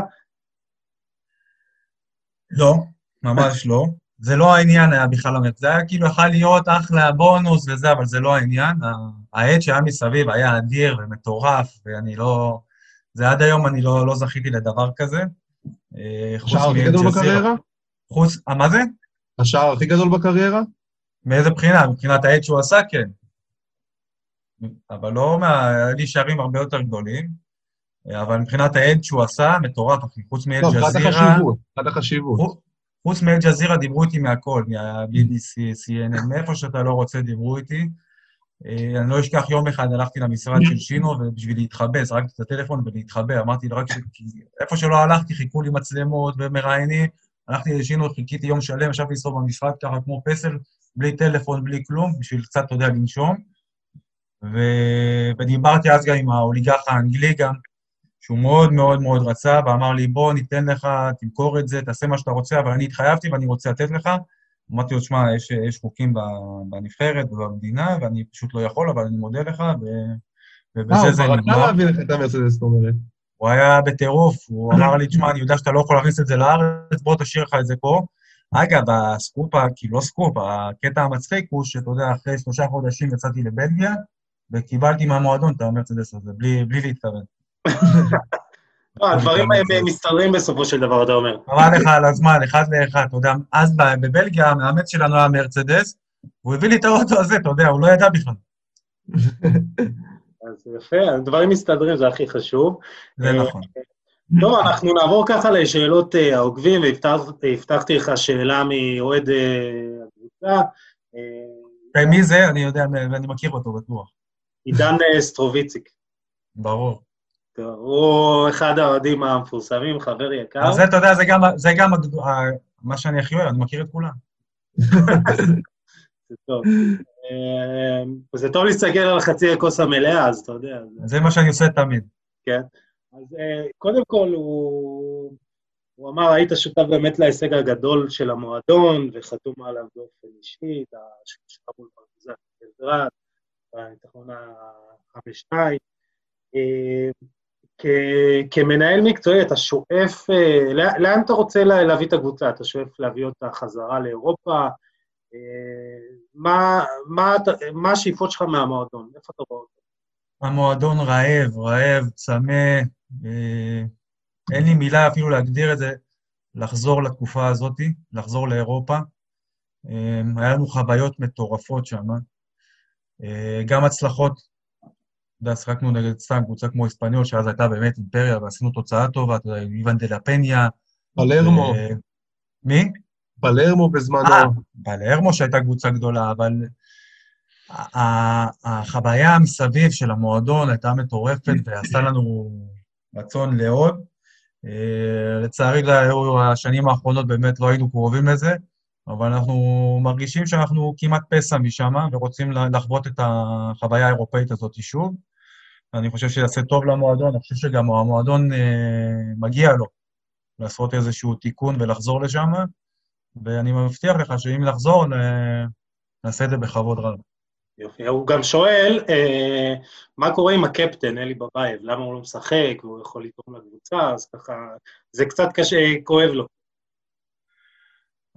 לא, ממש לא. זה לא העניין היה בכלל, זה היה כאילו יכול להיות אחלה בונוס וזה, אבל זה לא העניין. ה- העד שהיה מסביב היה אדיר ומטורף, ואני לא... זה עד היום אני לא, לא זכיתי לדבר כזה. אה, השער הכי גדול. בקריירה? חוץ... אה, מה זה? השער הכי גדול בקריירה? מאיזה בחינה? מבחינת העד שהוא עשה, כן. אבל לא מה... היה לי שערים הרבה יותר גדולים, אבל מבחינת העד שהוא עשה, מטורף, אחי. חוץ לא, מבחינת. החשיבות. מבחינת החשיבות. חוץ- מאל-ג'זירה דיברו איתי מהכל, מה-BBC, CNN, מאיפה שאתה לא רוצה דיברו איתי. אה, אני לא אשכח, יום אחד הלכתי למשרד של שינו, ובשביל להתחבא, זרקתי את הטלפון ולהתחבא. אמרתי רק ש... איפה שלא הלכתי, חיכו לי מצלמות ומראיינים. הלכתי לשינו, חיכיתי יום שלם, ישבתי לסתום במשרד ככה כמו פסל, בלי טלפון, בלי כלום, בשביל קצת, אתה יודע, לנשום. ו... ודיברתי אז גם עם האוליגרך האנגלי גם, שהוא מאוד מאוד מאוד רצה, ואמר לי, בוא, ניתן לך, תמכור את זה, תעשה מה שאתה רוצה, אבל אני התחייבתי ואני רוצה לתת לך. אמרתי לו, שמע, יש, יש חוקים בנבחרת ובמדינה, ואני פשוט לא יכול, אבל אני מודה לך, ו... אה, ובזה הוא זה כבר רצה נגמר. להביא לך את המרצדס, זאת אומרת. הוא היה בטירוף, הוא אמר לי, תשמע, אני יודע שאתה לא יכול להכניס את זה לארץ, בוא תשאיר לך את זה פה. אגב, הסקופ, כאילו לא סקופ, הקטע המצחיק הוא שאתה יודע, אחרי שלושה חודשים יצאתי לבלגיה, וקיבלתי מהמועדון את המרצדס הזה, בלי, בלי להתכוון. לא, הדברים מסתדרים בסופו של דבר, אתה אומר. חבל לך על הזמן, אחד לאחד, אתה יודע, אז בבלגיה המאמץ שלנו היה מרצדס, הוא הביא לי את האוטו הזה, אתה יודע, הוא לא ידע בכלל. אז יפה, הדברים מסתדרים, זה הכי חשוב. זה אה, נכון. טוב, אנחנו נעבור ככה לשאלות אה, העוקבים, והבטחתי לך שאלה מאוהד אה, הקבוצה. אה, מי זה? אני יודע, ואני מכיר אותו בטוח. עידן סטרוביציק. ברור. טוב, הוא אחד האוהדים המפורסמים, חבר יקר. אז זה, אתה יודע, זה גם, זה גם מה שאני הכי אוהב, אני מכיר את כולם. זה טוב. אה, זה טוב להסתכל על חצי הכוס המלאה, אז אתה יודע. זה- זה מה שאני עושה תמיד. כן. אז אה, קודם כל, הוא, הוא אמר, היית שותף באמת להישג הגדול של המועדון, וחתום עליו באופן אישי, את השלושה מול פרטיזן בלגרד, בניצחון החמש-שתיים. כ- כמנהל מקצועי, אתה שואף, אה, לאן אתה רוצה לה- להביא את הקבוצה? אתה שואף להביא אותה חזרה לאירופה? אה, מה, מה, מה השאיפות שלך מהמועדון? איפה אתה רואה אותו? המועדון רעב, רעב, צמא, אה, אין לי מילה אפילו להגדיר את זה, לחזור לתקופה הזאת, לחזור לאירופה. אה, היה לנו חוויות מטורפות שם. אה, גם הצלחות, אתה יודע, שיחקנו נגד סתם קבוצה כמו אספניול, שאז הייתה באמת אימפריה, ועשינו תוצאה טובה, אתה יודע, איוון דה לפניה. פלרמו. אה, מי? פלרמו בזמנו. אה, פלרמו שהייתה קבוצה גדולה, אבל החוויה מסביב של המועדון הייתה מטורפת ועשתה לנו רצון לעוד. אה, לצערי, השנים האחרונות באמת לא היינו קרובים לזה, אבל אנחנו מרגישים שאנחנו כמעט פסע משם ורוצים לחוות את החוויה האירופאית הזאת שוב. אני חושב שזה יעשה טוב למועדון, אני חושב שגם המועדון אה, מגיע לו לעשות איזשהו תיקון ולחזור לשם, ואני מבטיח לך שאם נחזור, נ- נעשה את זה בכבוד רב. יופי. הוא גם שואל, אה, מה קורה עם הקפטן, אלי בבייב? למה הוא לא משחק והוא יכול לתרום לקבוצה? אז ככה, זה קצת קשה, כואב לו.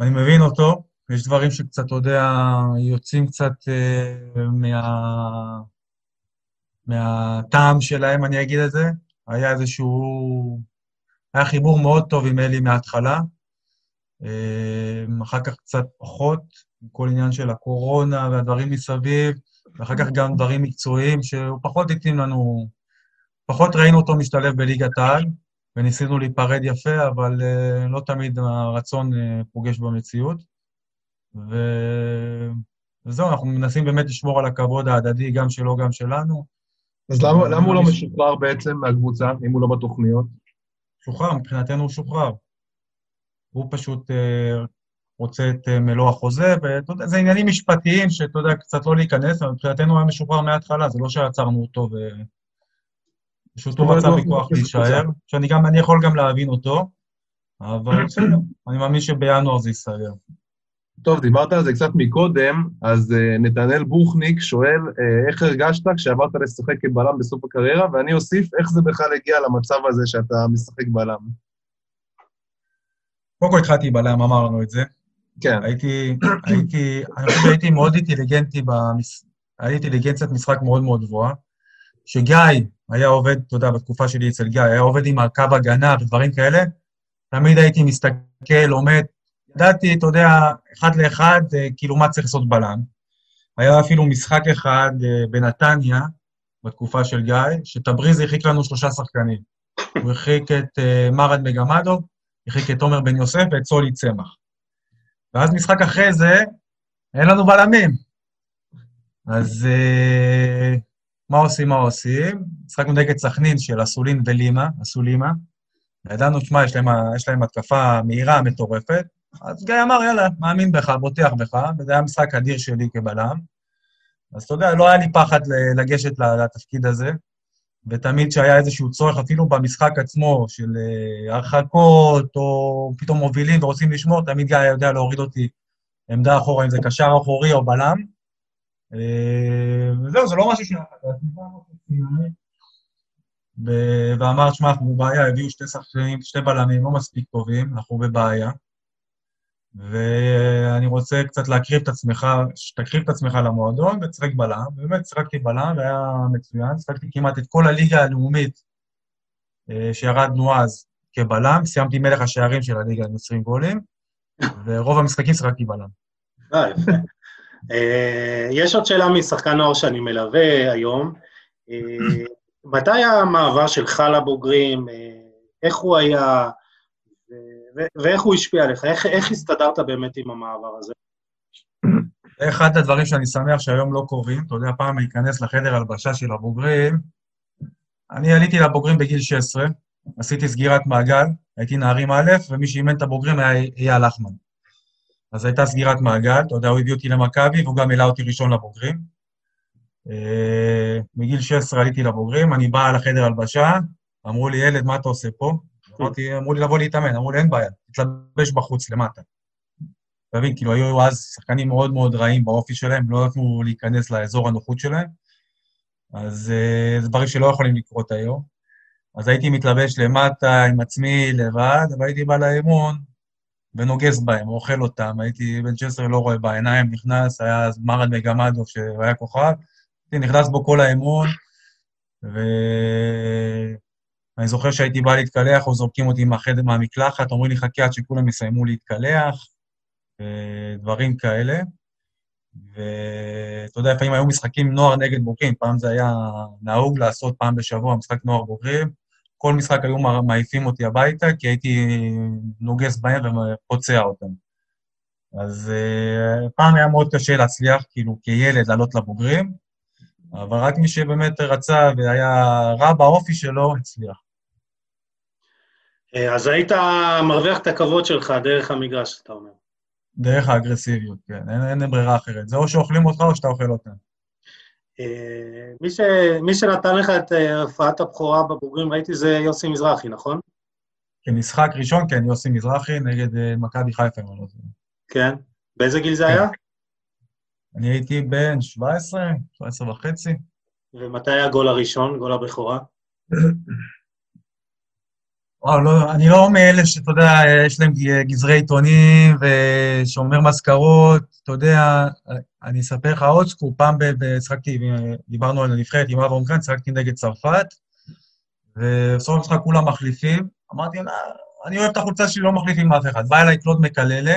אני מבין אותו, יש דברים שקצת, אתה יודע, יוצאים קצת אה, מה... מהטעם שלהם, אני אגיד את זה. היה איזשהו... היה חיבור מאוד טוב עם אלי מההתחלה, אה, אחר כך קצת פחות, עם כל עניין של הקורונה והדברים מסביב, ואחר כך גם דברים מקצועיים שהוא פחות התאים לנו, פחות ראינו אותו משתלב בליגת העל, וניסינו להיפרד יפה, אבל uh, לא תמיד הרצון uh, פוגש במציאות. ו... וזהו, אנחנו מנסים באמת לשמור על הכבוד ההדדי, גם שלו, גם שלנו. אז למה, למה הוא לא משוחרר בעצם מהקבוצה, אם הוא לא בתוכניות? שוחרר, מבחינתנו הוא שוחרר. הוא פשוט uh, רוצה את uh, מלוא החוזה, ואתה יודע, זה עניינים משפטיים שאתה יודע, קצת לא להיכנס, אבל מבחינתנו הוא היה משוחרר מההתחלה, זה לא שעצרנו אותו ו... פשוט הוא רצה בכוח להישאר, שאני גם, אני יכול גם להבין אותו, אבל בסדר, אני מאמין שבינואר זה ייסגר. טוב, דיברת על זה קצת מקודם, אז uh, נתנאל בוכניק שואל, uh, איך הרגשת כשעברת לשחק כבלם בסוף הקריירה, ואני אוסיף, איך זה בכלל הגיע למצב הזה שאתה משחק בלם? קודם כל התחלתי בלם, אמרנו את זה. כן. הייתי, הייתי, אני חושב שהייתי מאוד אינטליגנטי, במש... הייתי אינטליגנציית משחק מאוד מאוד גבוהה. שגיא היה עובד, אתה יודע, בתקופה שלי אצל גיא, היה עובד עם הקו הגנה ודברים כאלה, תמיד הייתי מסתכל, עומד, ידעתי, אתה יודע, אחד לאחד, כאילו מה צריך לעשות בלם. היה אפילו משחק אחד בנתניה, בתקופה של גיא, שטבריז הרחיק לנו שלושה שחקנים. הוא הרחיק את מרד מגמדוב, הרחיק את עומר בן יוסף ואת סולי צמח. ואז משחק אחרי זה, אין לנו בלמים. אז מה עושים, מה עושים? משחקנו נגד סכנין של אסולין ולימה, אסולימה. וידענו, שמע, יש, יש להם התקפה מהירה, מטורפת. אז גיא אמר, יאללה, מאמין בך, בוטח בך, וזה היה משחק אדיר שלי כבלם. אז אתה יודע, לא היה לי פחד לגשת לתפקיד הזה, ותמיד כשהיה איזשהו צורך, אפילו במשחק עצמו, של הרחקות, או פתאום מובילים ורוצים לשמור, תמיד גיא יודע להוריד אותי עמדה אחורה, אם זה קשר אחורי או בלם. וזהו, זה לא משהו ש... ואמר, שמע, אנחנו בבעיה, הביאו שתי שחקנים, שתי בלמים לא מספיק טובים, אנחנו בבעיה. ואני רוצה קצת להקריב את עצמך, שתקריב את עצמך למועדון ותשחק בלם. באמת שיחקתי בלם והיה מצוין, שיחקתי כמעט את כל הליגה הלאומית שירדנו אז כבלם, סיימתי מלך השערים של הליגה עם 20 גולים, ורוב המשחקים שיחקתי בלם. אה, יפה. יש עוד שאלה משחקן נוער שאני מלווה היום. מתי המעבר שלך לבוגרים? איך הוא היה? ואיך הוא השפיע עליך? איך, איך הסתדרת באמת עם המעבר הזה? זה אחד הדברים שאני שמח שהיום לא קורים. אתה יודע, פעם להיכנס לחדר הלבשה של הבוגרים. אני עליתי לבוגרים בגיל 16, עשיתי סגירת מעגל, הייתי נערים א', ומי שאימן את הבוגרים היה אייל לחמן. אז הייתה סגירת מעגל, אתה יודע, הוא הביא אותי למכבי, והוא גם העלה אותי ראשון לבוגרים. מגיל 16 עליתי לבוגרים, אני בא לחדר הלבשה, אמרו לי, ילד, מה אתה עושה פה? אמרתי, אמרו לי לבוא להתאמן, אמרו לי, אין בעיה, תתלבש בחוץ, למטה. אתה מבין, כאילו, היו אז שחקנים מאוד מאוד רעים באופי שלהם, לא נתנו להיכנס לאזור הנוחות שלהם, אז זה דברים שלא יכולים לקרות היום. אז הייתי מתלבש למטה עם עצמי לבד, והייתי בא לאימון ונוגס בהם, אוכל אותם. הייתי בן 16, לא רואה בעיניים, נכנס, היה אז מרד מגמדוב, שהיה כוכב, נכנס בו כל האימון, ו... אני זוכר שהייתי בא להתקלח, או זורקים אותי מהחדר, מהמקלחת, אומרים לי, חכה עד שכולם יסיימו להתקלח. ודברים כאלה. ואתה יודע, לפעמים היו משחקים נוער נגד בוגרים, פעם זה היה נהוג לעשות פעם בשבוע משחק נוער בוגרים. כל משחק היו מעיפים אותי הביתה, כי הייתי נוגס בהם ופוצע אותם. אז uh, פעם היה מאוד קשה להצליח, כאילו, כילד לעלות לבוגרים, אבל רק מי שבאמת רצה והיה רע באופי שלו, הצליח. אה, אז היית מרוויח את הכבוד שלך דרך המגרש, אתה אומר. דרך האגרסיביות, כן, אין, אין ברירה אחרת. זה או שאוכלים אותך או שאתה אוכל אותם. אה, מי, ש... מי שנתן לך את אה, הופעת הבכורה בבוגרים, ראיתי, זה יוסי מזרחי, נכון? כמשחק ראשון, כן, יוסי מזרחי נגד מכבי חיפה, אם אני לא זוכר. כן. באיזה גיל זה היה? אני הייתי בן 17, 17 וחצי. ומתי היה הגול הראשון, גול הבכורה? וואו, לא, אני לא מאלה שאתה יודע, יש להם גזרי עיתונים ושומר מזכרות, אתה יודע, אני אספר לך עוד סקופ, פעם שחקתי, דיברנו על הנבחרת עם אברהם קרן, שחקתי נגד צרפת, ובסוף המשחק כולם מחליפים, אמרתי, אני אוהב את החולצה שלי, לא מחליף עם אף אחד. בא אליי קלוד מקללה,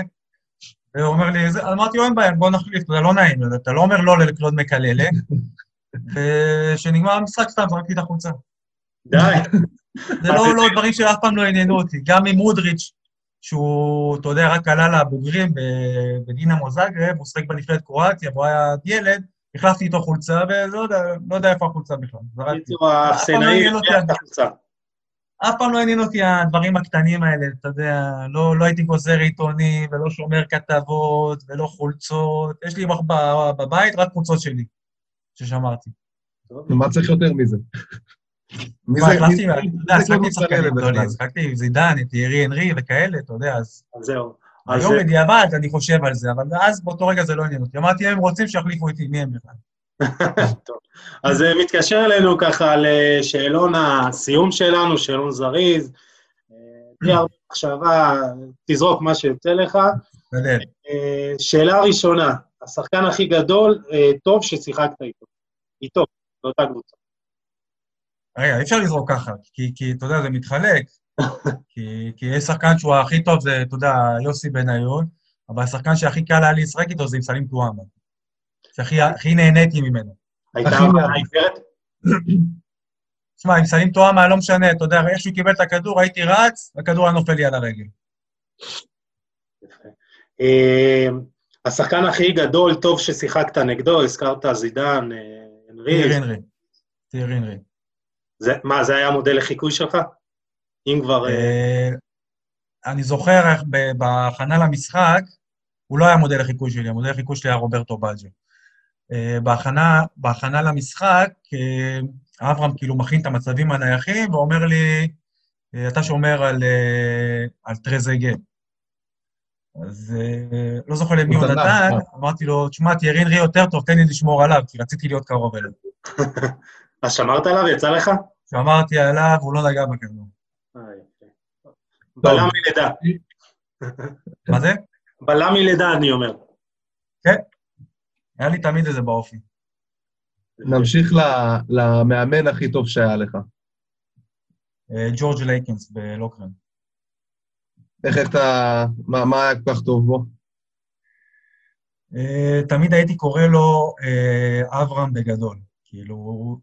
והוא אומר לי, אמרתי אין בעיה, בוא נחליף, אתה לא נעים, אתה לא אומר לא לקלוד מקללה, וכשנגמר המשחק סתם זרקתי את החולצה. די. זה לא, לא דברים שאף פעם לא עניינו אותי. גם עם מודריץ', שהוא, אתה יודע, רק עלה לבוגרים בדינמו זאגרב, הוא שחק בנבחרת קרואטיה, והוא היה ילד, החלפתי איתו חולצה, ולא יודע, לא יודע איפה החולצה בכלל. בקיצור, האפסנאי הבטיח את החולצה. אף פעם לא עניין אותי הדברים הקטנים האלה, אתה יודע, לא, לא הייתי גוזר עיתונים, ולא שומר כתבות, ולא חולצות. יש לי בבית רק חולצות שלי, ששמרתי. מה צריך יותר מזה? מי זה? יודע, שחקתי שחקנים גדולים, שחקתי עם זידן, את ירי אנרי וכאלה, אתה יודע, אז... זהו. היום בדיעבד אני חושב על זה, אבל אז באותו רגע זה לא עניין אותי. אמרתי, הם רוצים שיחליפו איתי, מי הם בכלל? טוב. אז זה מתקשר אלינו ככה לשאלון הסיום שלנו, שאלון זריז. בלי הרבה מחשבה, תזרוק מה שיוצא לך. שאלה ראשונה, השחקן הכי גדול, טוב ששיחקת איתו. איתו, באותה קבוצה. רגע, אי אפשר לזרוק ככה, כי, כי אתה יודע, זה מתחלק. כי, כי יש שחקן שהוא הכי טוב, זה, אתה יודע, יוסי בניון, אבל השחקן שהכי קל היה לשחק איתו זה עם סלים טועמה. שהכי נהניתי ממנו. הייתה עיוורת? תשמע, עם סלים טועמה, לא משנה, אתה יודע, איך שהוא קיבל את הכדור, הייתי רץ, הכדור היה נופל לי על הרגל. אה, השחקן הכי גדול, טוב ששיחקת נגדו, הזכרת זידן, אנרי. תיר אנרי. זה, מה, זה היה המודל לחיקוי שלך? אם כבר... אה, אני זוכר איך בהכנה למשחק, הוא לא היה מודל לחיקוי שלי, המודל לחיקוי שלי היה רוברטו בלג'ו. אה, בהכנה, בהכנה למשחק, אה, אברהם כאילו מכין את המצבים הנייחים ואומר לי, אתה שומר על, על טרזגה. אז לא זוכר למי הוא נתן, אמרתי לו, תשמע, תיארין רי יותר טוב, תן לי לשמור עליו, כי רציתי להיות קרוב אליו. אז שמרת עליו? יצא לך? שמרתי עליו, הוא לא נגע בכדור. אה, בלם מלידה. מה זה? בלם מלידה, אני אומר. כן. היה לי תמיד איזה באופי. נמשיך למאמן הכי טוב שהיה לך. אה, ג'ורג' לייקנס בלוקרן. איך אתה... מה היה כל כך טוב בו? אה, תמיד הייתי קורא לו אברהם בגדול. כאילו,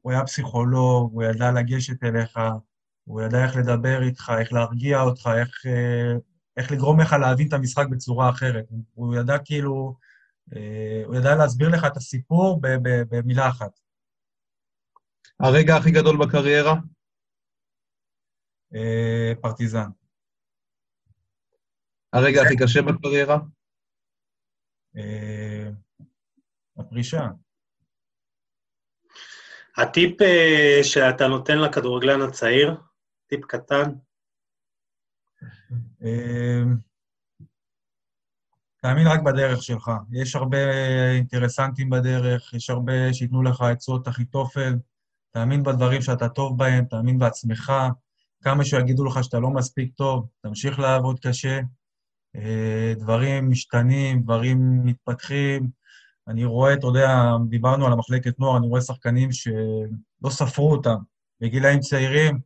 הוא היה פסיכולוג, הוא ידע לגשת אליך, הוא ידע איך לדבר איתך, איך להרגיע אותך, איך, אה, איך לגרום לך להבין את המשחק בצורה אחרת. הוא ידע כאילו, אה, הוא ידע להסביר לך את הסיפור במילה אחת. הרגע הכי גדול בקריירה? אה, פרטיזן. הרגע הכי קשה בקריירה? הפרישה. הטיפ אה, שאתה נותן לכדורגלן הצעיר, טיפ קטן? אמ, תאמין רק בדרך שלך. יש הרבה אינטרסנטים בדרך, יש הרבה שייתנו לך עצות אחיתופל. תאמין בדברים שאתה טוב בהם, תאמין בעצמך. כמה שיגידו לך שאתה לא מספיק טוב, תמשיך לעבוד קשה. אה, דברים משתנים, דברים מתפתחים. אני רואה, אתה יודע, דיברנו על המחלקת נוער, אני רואה שחקנים שלא ספרו אותם בגילאים צעירים,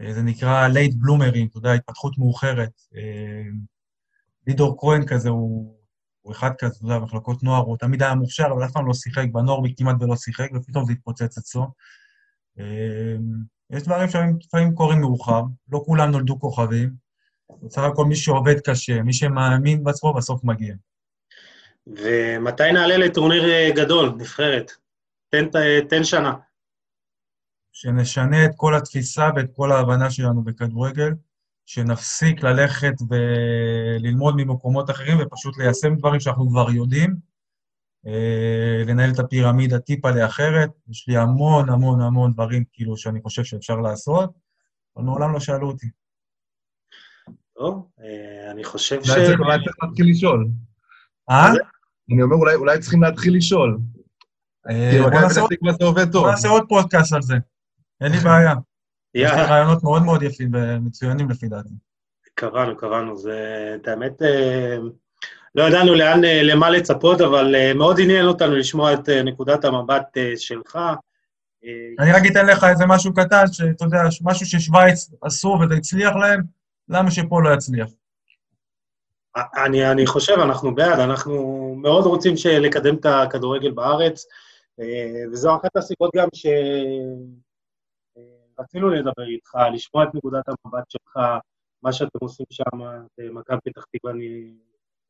אה, זה נקרא late bloomerים, אתה יודע, התפתחות מאוחרת. אה, לידור כהן כזה, הוא הוא אחד כזה, אתה יודע, מחלקות נוער, הוא תמיד היה מוכשר, אבל אף פעם לא שיחק, בנורמי כמעט ולא שיחק, ופתאום זה התפוצץ אצלו. אה, יש דברים שלפעמים קורים מאוחר, לא כולם נולדו כוכבים. בסך הכל מי שעובד קשה, מי שמאמין בעצמו, בסוף מגיע. ומתי נעלה לטורניר אה, גדול, נבחרת? תן, תן שנה. שנשנה את כל התפיסה ואת כל ההבנה שלנו בכדורגל, שנפסיק ללכת וללמוד ממקומות אחרים ופשוט ליישם דברים שאנחנו כבר יודעים, אה, לנהל את הפירמידה טיפה לאחרת. יש לי המון המון המון דברים כאילו שאני חושב שאפשר לעשות, אבל מעולם לא שאלו אותי. טוב, אה, אני חושב ש... אולי צריך להתחיל לשאול. אה? אני אומר, אולי צריכים להתחיל לשאול. אה, בוא נעשה עוד פודקאסט על זה. אין לי בעיה. יש לי רעיונות מאוד מאוד יפים ומצוינים לפי דעתי. קבענו, קבענו. זה, את האמת, אה, לא ידענו לאן, אה, למה לצפות, אבל מאוד עניין אותנו לשמוע את נקודת המבט שלך. אני רק אתן לך איזה משהו קטן, שאתה יודע, משהו ששווייץ עשו וזה הצליח להם, למה שפה לא יצליח? אני, אני חושב, אנחנו בעד, אנחנו מאוד רוצים לקדם את הכדורגל בארץ, וזו אחת הסיבות גם ש... רצינו לדבר איתך, לשמוע את נקודת המבט שלך, מה שאתם עושים שם במכבי פתח תקווה, אני...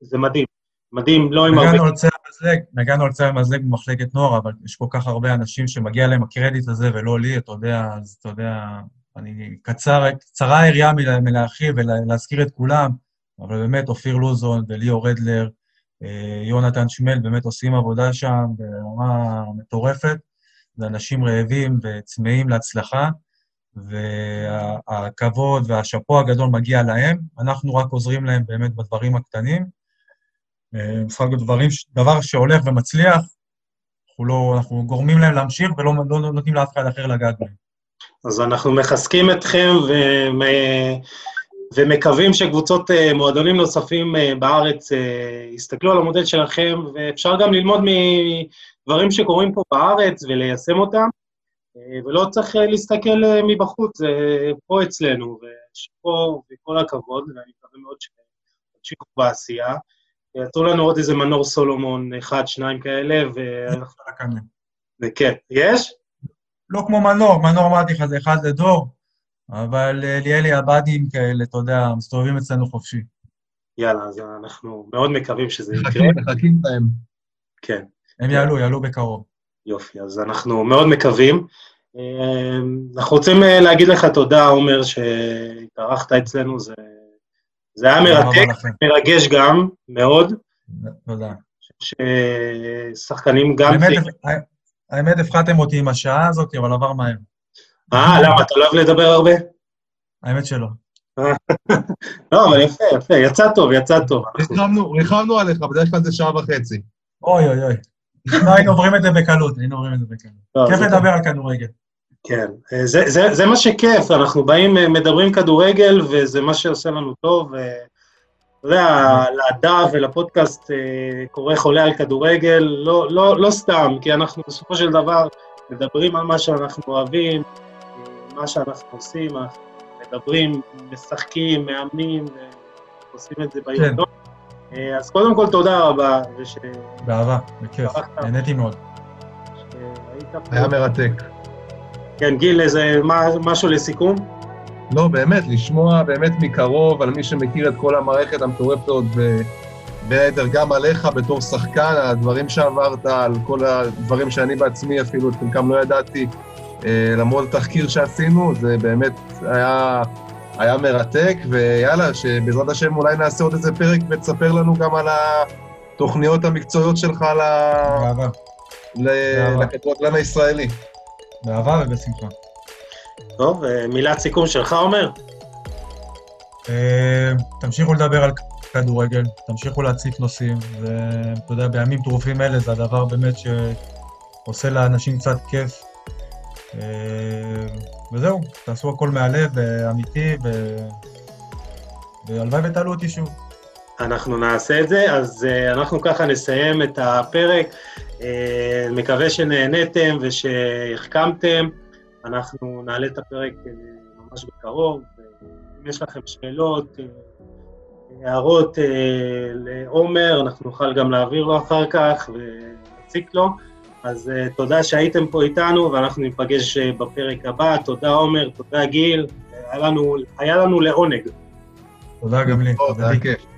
זה מדהים. מדהים, לא עם הרבה... נגענו על צער מזלג, נגענו על צער מזלג במחלקת נוער, אבל יש כל כך הרבה אנשים שמגיע להם הקרדיט הזה ולא לי, אתה יודע, אז אתה יודע, אני קצר, קצרה היריעה מלהרחיב ולהזכיר את כולם, אבל באמת, אופיר לוזון וליאור רדלר, אה, יונתן שמל, באמת עושים עבודה שם ברמה מטורפת. זה אנשים רעבים וצמאים להצלחה. והכבוד והשאפו הגדול מגיע להם, אנחנו רק עוזרים להם באמת בדברים הקטנים. בסך הכל דברים, דבר שהולך ומצליח, אנחנו, לא, אנחנו גורמים להם להמשיך ולא לא נותנים לאף אחד אחר לגעת בהם. אז אנחנו מחזקים אתכם. ומקווים שקבוצות אה, מועדונים נוספים אה, בארץ אה, יסתכלו על המודל שלכם, ואפשר גם ללמוד מדברים שקורים פה בארץ וליישם אותם. ולא צריך להסתכל מבחוץ, זה פה אצלנו, ושפה, וכל הכבוד, ואני מקווה מאוד שתמשיכו בעשייה. יצאו לנו עוד איזה מנור סולומון, אחד, שניים כאלה, ואנחנו... וכן, יש? לא כמו מנור, מנור אמרתי לך, זה אחד לדור, אבל ליאלי עבדים כאלה, אתה יודע, מסתובבים אצלנו חופשי. יאללה, אז אנחנו מאוד מקווים שזה יקרה. מחכים להם. כן. הם יעלו, יעלו בקרוב. יופי, אז אנחנו מאוד מקווים. אמ, אנחנו רוצים אה, להגיד לך תודה, עומר, שהתארחת אצלנו, זה, זה היה מרתק, מרגש גם, מאוד. תודה. ששחקנים גם... האמת, האמת, הפחדתם אותי עם השעה הזאת, אבל עבר מהר. אה, למה? אתה לא אוהב לדבר הרבה? האמת שלא. לא, אבל יפה, יפה, יצא טוב, יצא טוב. ריחמנו עליך, בדרך כלל זה שעה וחצי. אוי, אוי, אוי. לא, היינו עוברים את זה בקלות, היינו עוברים את זה בקלות. לא, כיף לדבר על כדורגל. כן, אה, זה, זה, זה מה שכיף, אנחנו באים, אה, מדברים כדורגל, וזה מה שעושה לנו טוב. אתה יודע, לדף ולפודקאסט אה, קורא חולה על כדורגל, לא, לא, לא סתם, כי אנחנו בסופו של דבר מדברים על מה שאנחנו אוהבים, מה שאנחנו עושים, אנחנו מדברים, משחקים, מאמנים, ועושים את זה ביום. כן. אז קודם כל, תודה רבה. וש... באהבה, בכיף, נהניתי מאוד. היה מרתק. כן, גיל, איזה משהו לסיכום? לא, באמת, לשמוע באמת מקרוב על מי שמכיר את כל המערכת המטורפת הזאת, בין היתר גם עליך בתור שחקן, על הדברים שעברת, על כל הדברים שאני בעצמי אפילו, את חלקם לא ידעתי, אה, למרות התחקיר שעשינו, זה באמת היה, היה מרתק, ויאללה, שבעזרת השם אולי נעשה עוד איזה פרק ותספר לנו גם על התוכניות המקצועיות שלך לכדורגלן הישראלי. באהבה ובשמחה. טוב, אה, מילת סיכום שלך, עומר? אה, תמשיכו לדבר על כדורגל, תמשיכו להציף נושאים, ואתה יודע, בימים טרופים אלה זה הדבר באמת שעושה לאנשים קצת כיף. אה, וזהו, תעשו הכל מהלב, אמיתי, ו... והלוואי ותעלו אותי שוב. אנחנו נעשה את זה, אז אנחנו ככה נסיים את הפרק. אה, מקווה שנהניתם ושהחכמתם. אנחנו נעלה את הפרק אה, ממש בקרוב. אם יש לכם שאלות, אה, הערות אה, לעומר, אנחנו נוכל גם להעביר לו אחר כך ונציק לו. אז אה, תודה שהייתם פה איתנו, ואנחנו ניפגש אה, בפרק הבא. תודה עומר, תודה גיל, היה לנו, היה לנו לעונג. תודה גם לי. תודה, כיף.